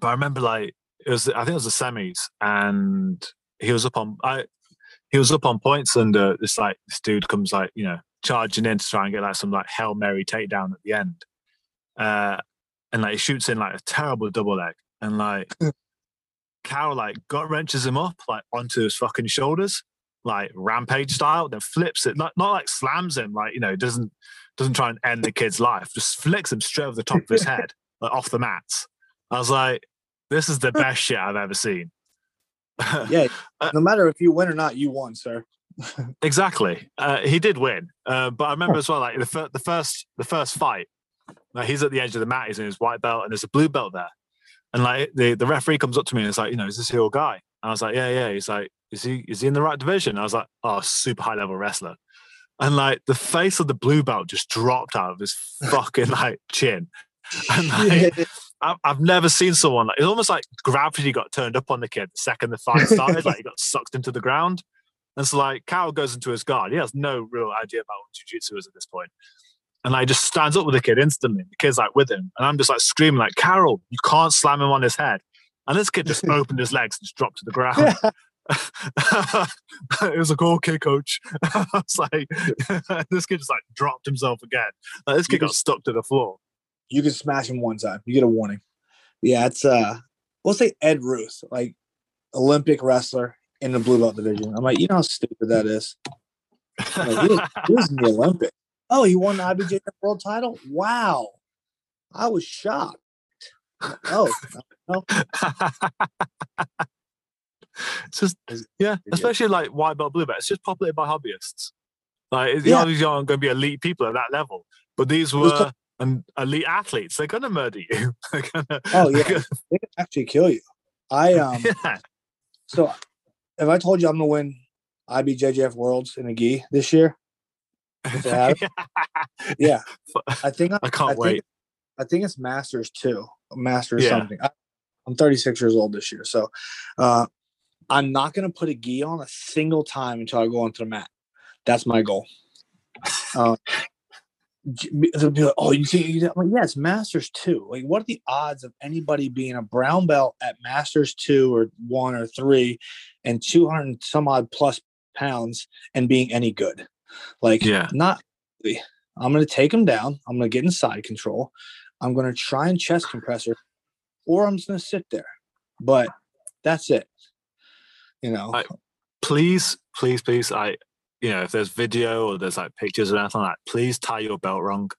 But I remember like it was I think it was the semis, and he was up on I he was up on points, and uh, this like this dude comes like you know charging in to try and get like some like hail mary takedown at the end, uh, and like he shoots in like a terrible double leg, and like Carroll like gut wrenches him up like onto his fucking shoulders, like rampage style, then flips it, not not like slams him, like you know doesn't doesn't try and end the kid's life, just flicks him straight over the top of his head, like off the mats. I was like, this is the best shit I've ever seen.
Yeah, no matter if you win or not, you won, sir.
exactly. Uh, he did win, uh, but I remember as well, like the, fir- the first the first fight, like he's at the edge of the mat, he's in his white belt, and there's a blue belt there, and like the, the referee comes up to me and it's like, you know, is this your guy? And I was like, yeah, yeah. He's like, is he is he in the right division? I was like, oh, super high level wrestler, and like the face of the blue belt just dropped out of his fucking like chin, and like. I've, I've never seen someone like it's almost like gravity got turned up on the kid the second the fight started, like he got sucked into the ground. And so like Carroll goes into his guard. He has no real idea about what jiu-jitsu is at this point. And like just stands up with the kid instantly. The kid's like with him. And I'm just like screaming, like, Carol, you can't slam him on his head. And this kid just opened his legs and just dropped to the ground. it was like, okay, coach. I was like, this kid just like dropped himself again. Like, this kid got stuck to the floor.
You can smash him one time. You get a warning. Yeah, it's uh we'll say Ed Ruth, like Olympic wrestler in the blue belt division. I'm like, you know how stupid that is. Like, he, was, he was in the Olympic. Oh, he won the IBJ world title? Wow. I was shocked. Oh, no.
it's just yeah, especially like white belt, blue belt. It's just populated by hobbyists. Like
Yeah.
these aren't going to be elite people at that level, but these were an elite athletes. They're going to murder you. Gonna,
Oh, yeah.
gonna-
they can actually kill you. I um
yeah.
so if I told you I'm gonna win IBJJF Worlds in a gi this year, Yeah. yeah, I think I,
I can't
think-
wait.
I think it's Masters too, Masters
Yeah.
something. I, I'm 36 years old this year, so uh, I'm not gonna put a gi on a single time until I go onto the mat. That's my goal. Uh, they'll be like, "Oh, you think?" You like, "Yeah, it's Masters two. Like, what are the odds of anybody being a brown belt at Masters two or one or three, and 200 some odd plus pounds and being any good? Like,
Yeah.
not. I'm gonna take him down. I'm gonna get in side control. I'm gonna try and chest compressor, or I'm just gonna sit there. But that's it. You know.
I- please, please, please. I, you know, if there's video or there's like pictures or anything like that, please tie your belt wrong.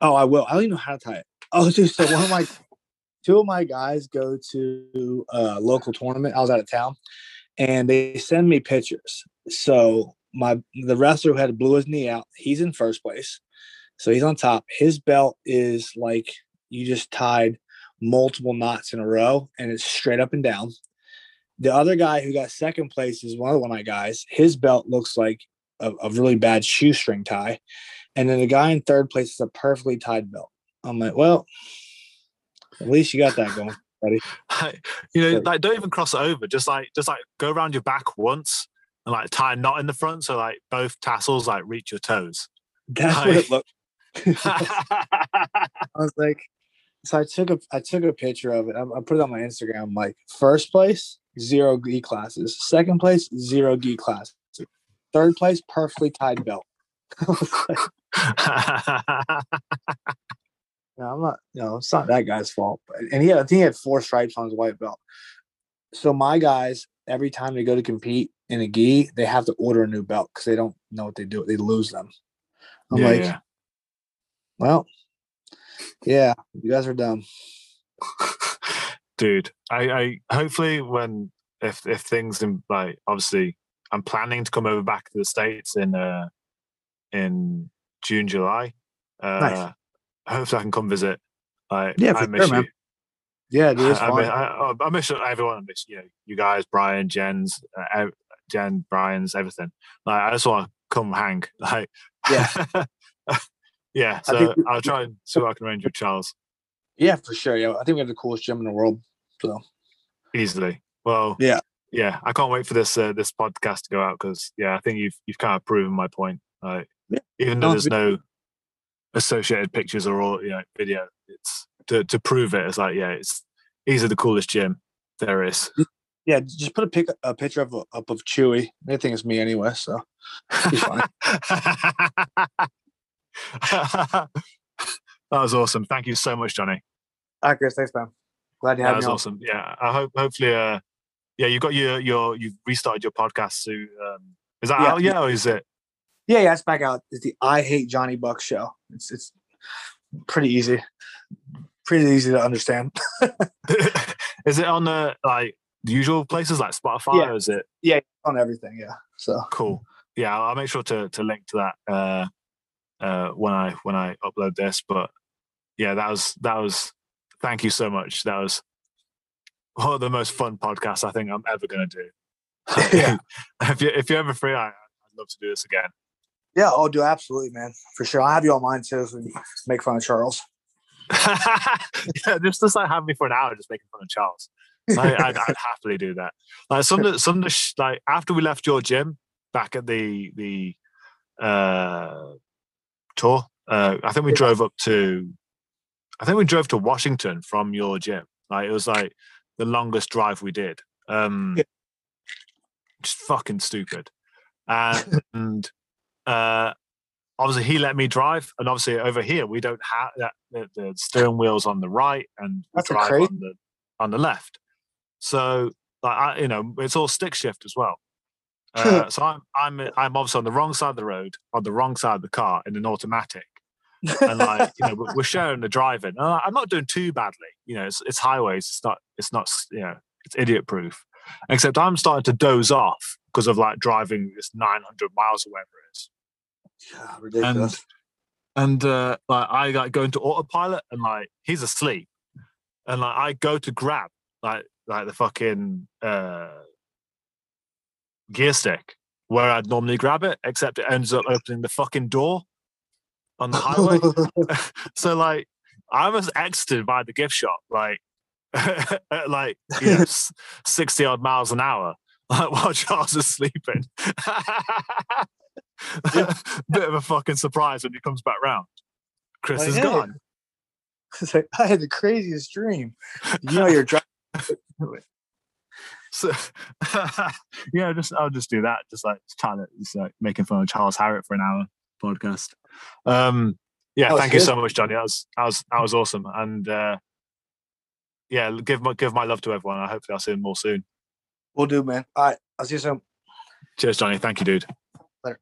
Oh, I will. I don't even know how to tie it. Oh, dude. So one of my two of my guys go to a local tournament. I was out of town, and they send me pictures. So my the wrestler who had blew his knee out, he's in first place. So he's on top. His belt is like you just tied multiple knots in a row, and it's straight up and down. The other guy who got second place is one of my guys. His belt looks like a, a really bad shoestring tie. And then the guy in third place is a perfectly tied belt. I'm like, well, at least you got that going. Buddy.
you know, like don't even cross it over. Just like, just like go around your back once and like tie a knot in the front so like both tassels like reach your toes.
That's what it looked. I was like, so I took a I took a picture of it. I, I put it on my Instagram. I'm like, first place, zero gi classes. Second place, zero gi classes. Third place, perfectly tied belt. Like, no, I'm not. No, it's not that guy's fault. And he had, I think he had four stripes on his white belt. So my guys, every time they go to compete in a gi, they have to order a new belt because they don't know what they do. They lose them. I'm
Yeah,
like,
yeah.
well, yeah, you guys are dumb.
dude I, I hopefully when if if things in like obviously i'm planning to come over back to the states in uh in june july uh
Nice.
hopefully i can come visit like
Yeah,
i miss
sure, man. Yeah, dude,
I, I, miss, I, I miss everyone. I miss you know you guys, Brian, Jen's, uh, Jen, Brian's, everything. Like I just want to come hang. Like
Yeah.
yeah. So
we-
I'll try and see what I can arrange with Charles
yeah, for sure. Yeah, I think we have the coolest gym in the world. So
easily. Well,
Yeah.
yeah. I can't wait for this uh, this podcast to go out because yeah, I think you've you've kind of proven my point. Like
Yeah.
even though there's no associated pictures or all you know video, it's to to prove it. It's like yeah, it's these are the coolest gym There is.
Yeah, just put a pic a picture of up of Chewy. They think it's me anyway, so he's fine.
that was awesome. Thank you so much, Johnny.
All right, Chris. Thanks, man. Glad you have
That
had
was
me on.
awesome. Yeah, I hope hopefully, uh, yeah, you got your your you've restarted your podcast. So, um, is that
Yeah.
out yet, or is it?
Yeah, yeah, it's back out. It's the I Hate Johnny Buck show. It's it's pretty easy, pretty easy to understand.
is it on the like the usual places like Spotify,
Yeah.
or is it Yeah,
on everything. Yeah. So
cool? Yeah, I'll make sure to to link to that uh, uh, when I when I upload this. But yeah, that was that was. Thank you so much. That was one of the most fun podcasts I think I'm ever going to do.
Yeah.
if you if you're ever free, I, I'd love to do this again.
yeah, I'll do absolutely, man, for sure. I'll have you on mine too, so we make fun of Charles.
yeah, just just like have me for an hour just making fun of Charles. I, I'd, I'd happily do that. Like some some of the sh- like after we left your gym back at the the uh, tour, uh, I think we drove up to, I think we drove to Washington from your gym. Like it was like the longest drive we did. Um,
Yeah.
just fucking stupid. And uh, obviously he let me drive, and obviously over here we don't have that the, the steering wheel's on the right and
That's
drive on the on the left. So like I, you know, it's all stick shift as well. Uh, so I'm I'm I'm obviously on the wrong side of the road, on the wrong side of the car in an automatic, and like you know we're- sharing the driving. And I'm not doing too badly. You know, it's it's highways. It's not it's not you know it's idiot proof. Except I'm starting to doze off because of like driving this 900 miles or whatever it is
Yeah, ridiculous.
and uh, like I like go into autopilot and like he's asleep, and like I go to grab like like the fucking uh, gear stick where I'd normally grab it, except it ends up opening the fucking door on the highway. so like I was exited by the gift shop like at like you know, sixty odd miles an hour. Like while Charles is sleeping. Bit of a fucking surprise when he comes back round. Chris
Like,
is
hey.
gone.
It's like, I had the craziest dream. You know, you're driving.
So yeah, just I'll just do that. Just like Tyler, just like making fun of Charles Harrott for an hour podcast. Um, yeah, thank you so much, Johnny. That was that was that was awesome. And uh, yeah, give my give my love to everyone. I hopefully I'll see them more soon.
We'll do, man. All right. I'll see you soon.
Cheers, Johnny. Thank you, dude.
Later.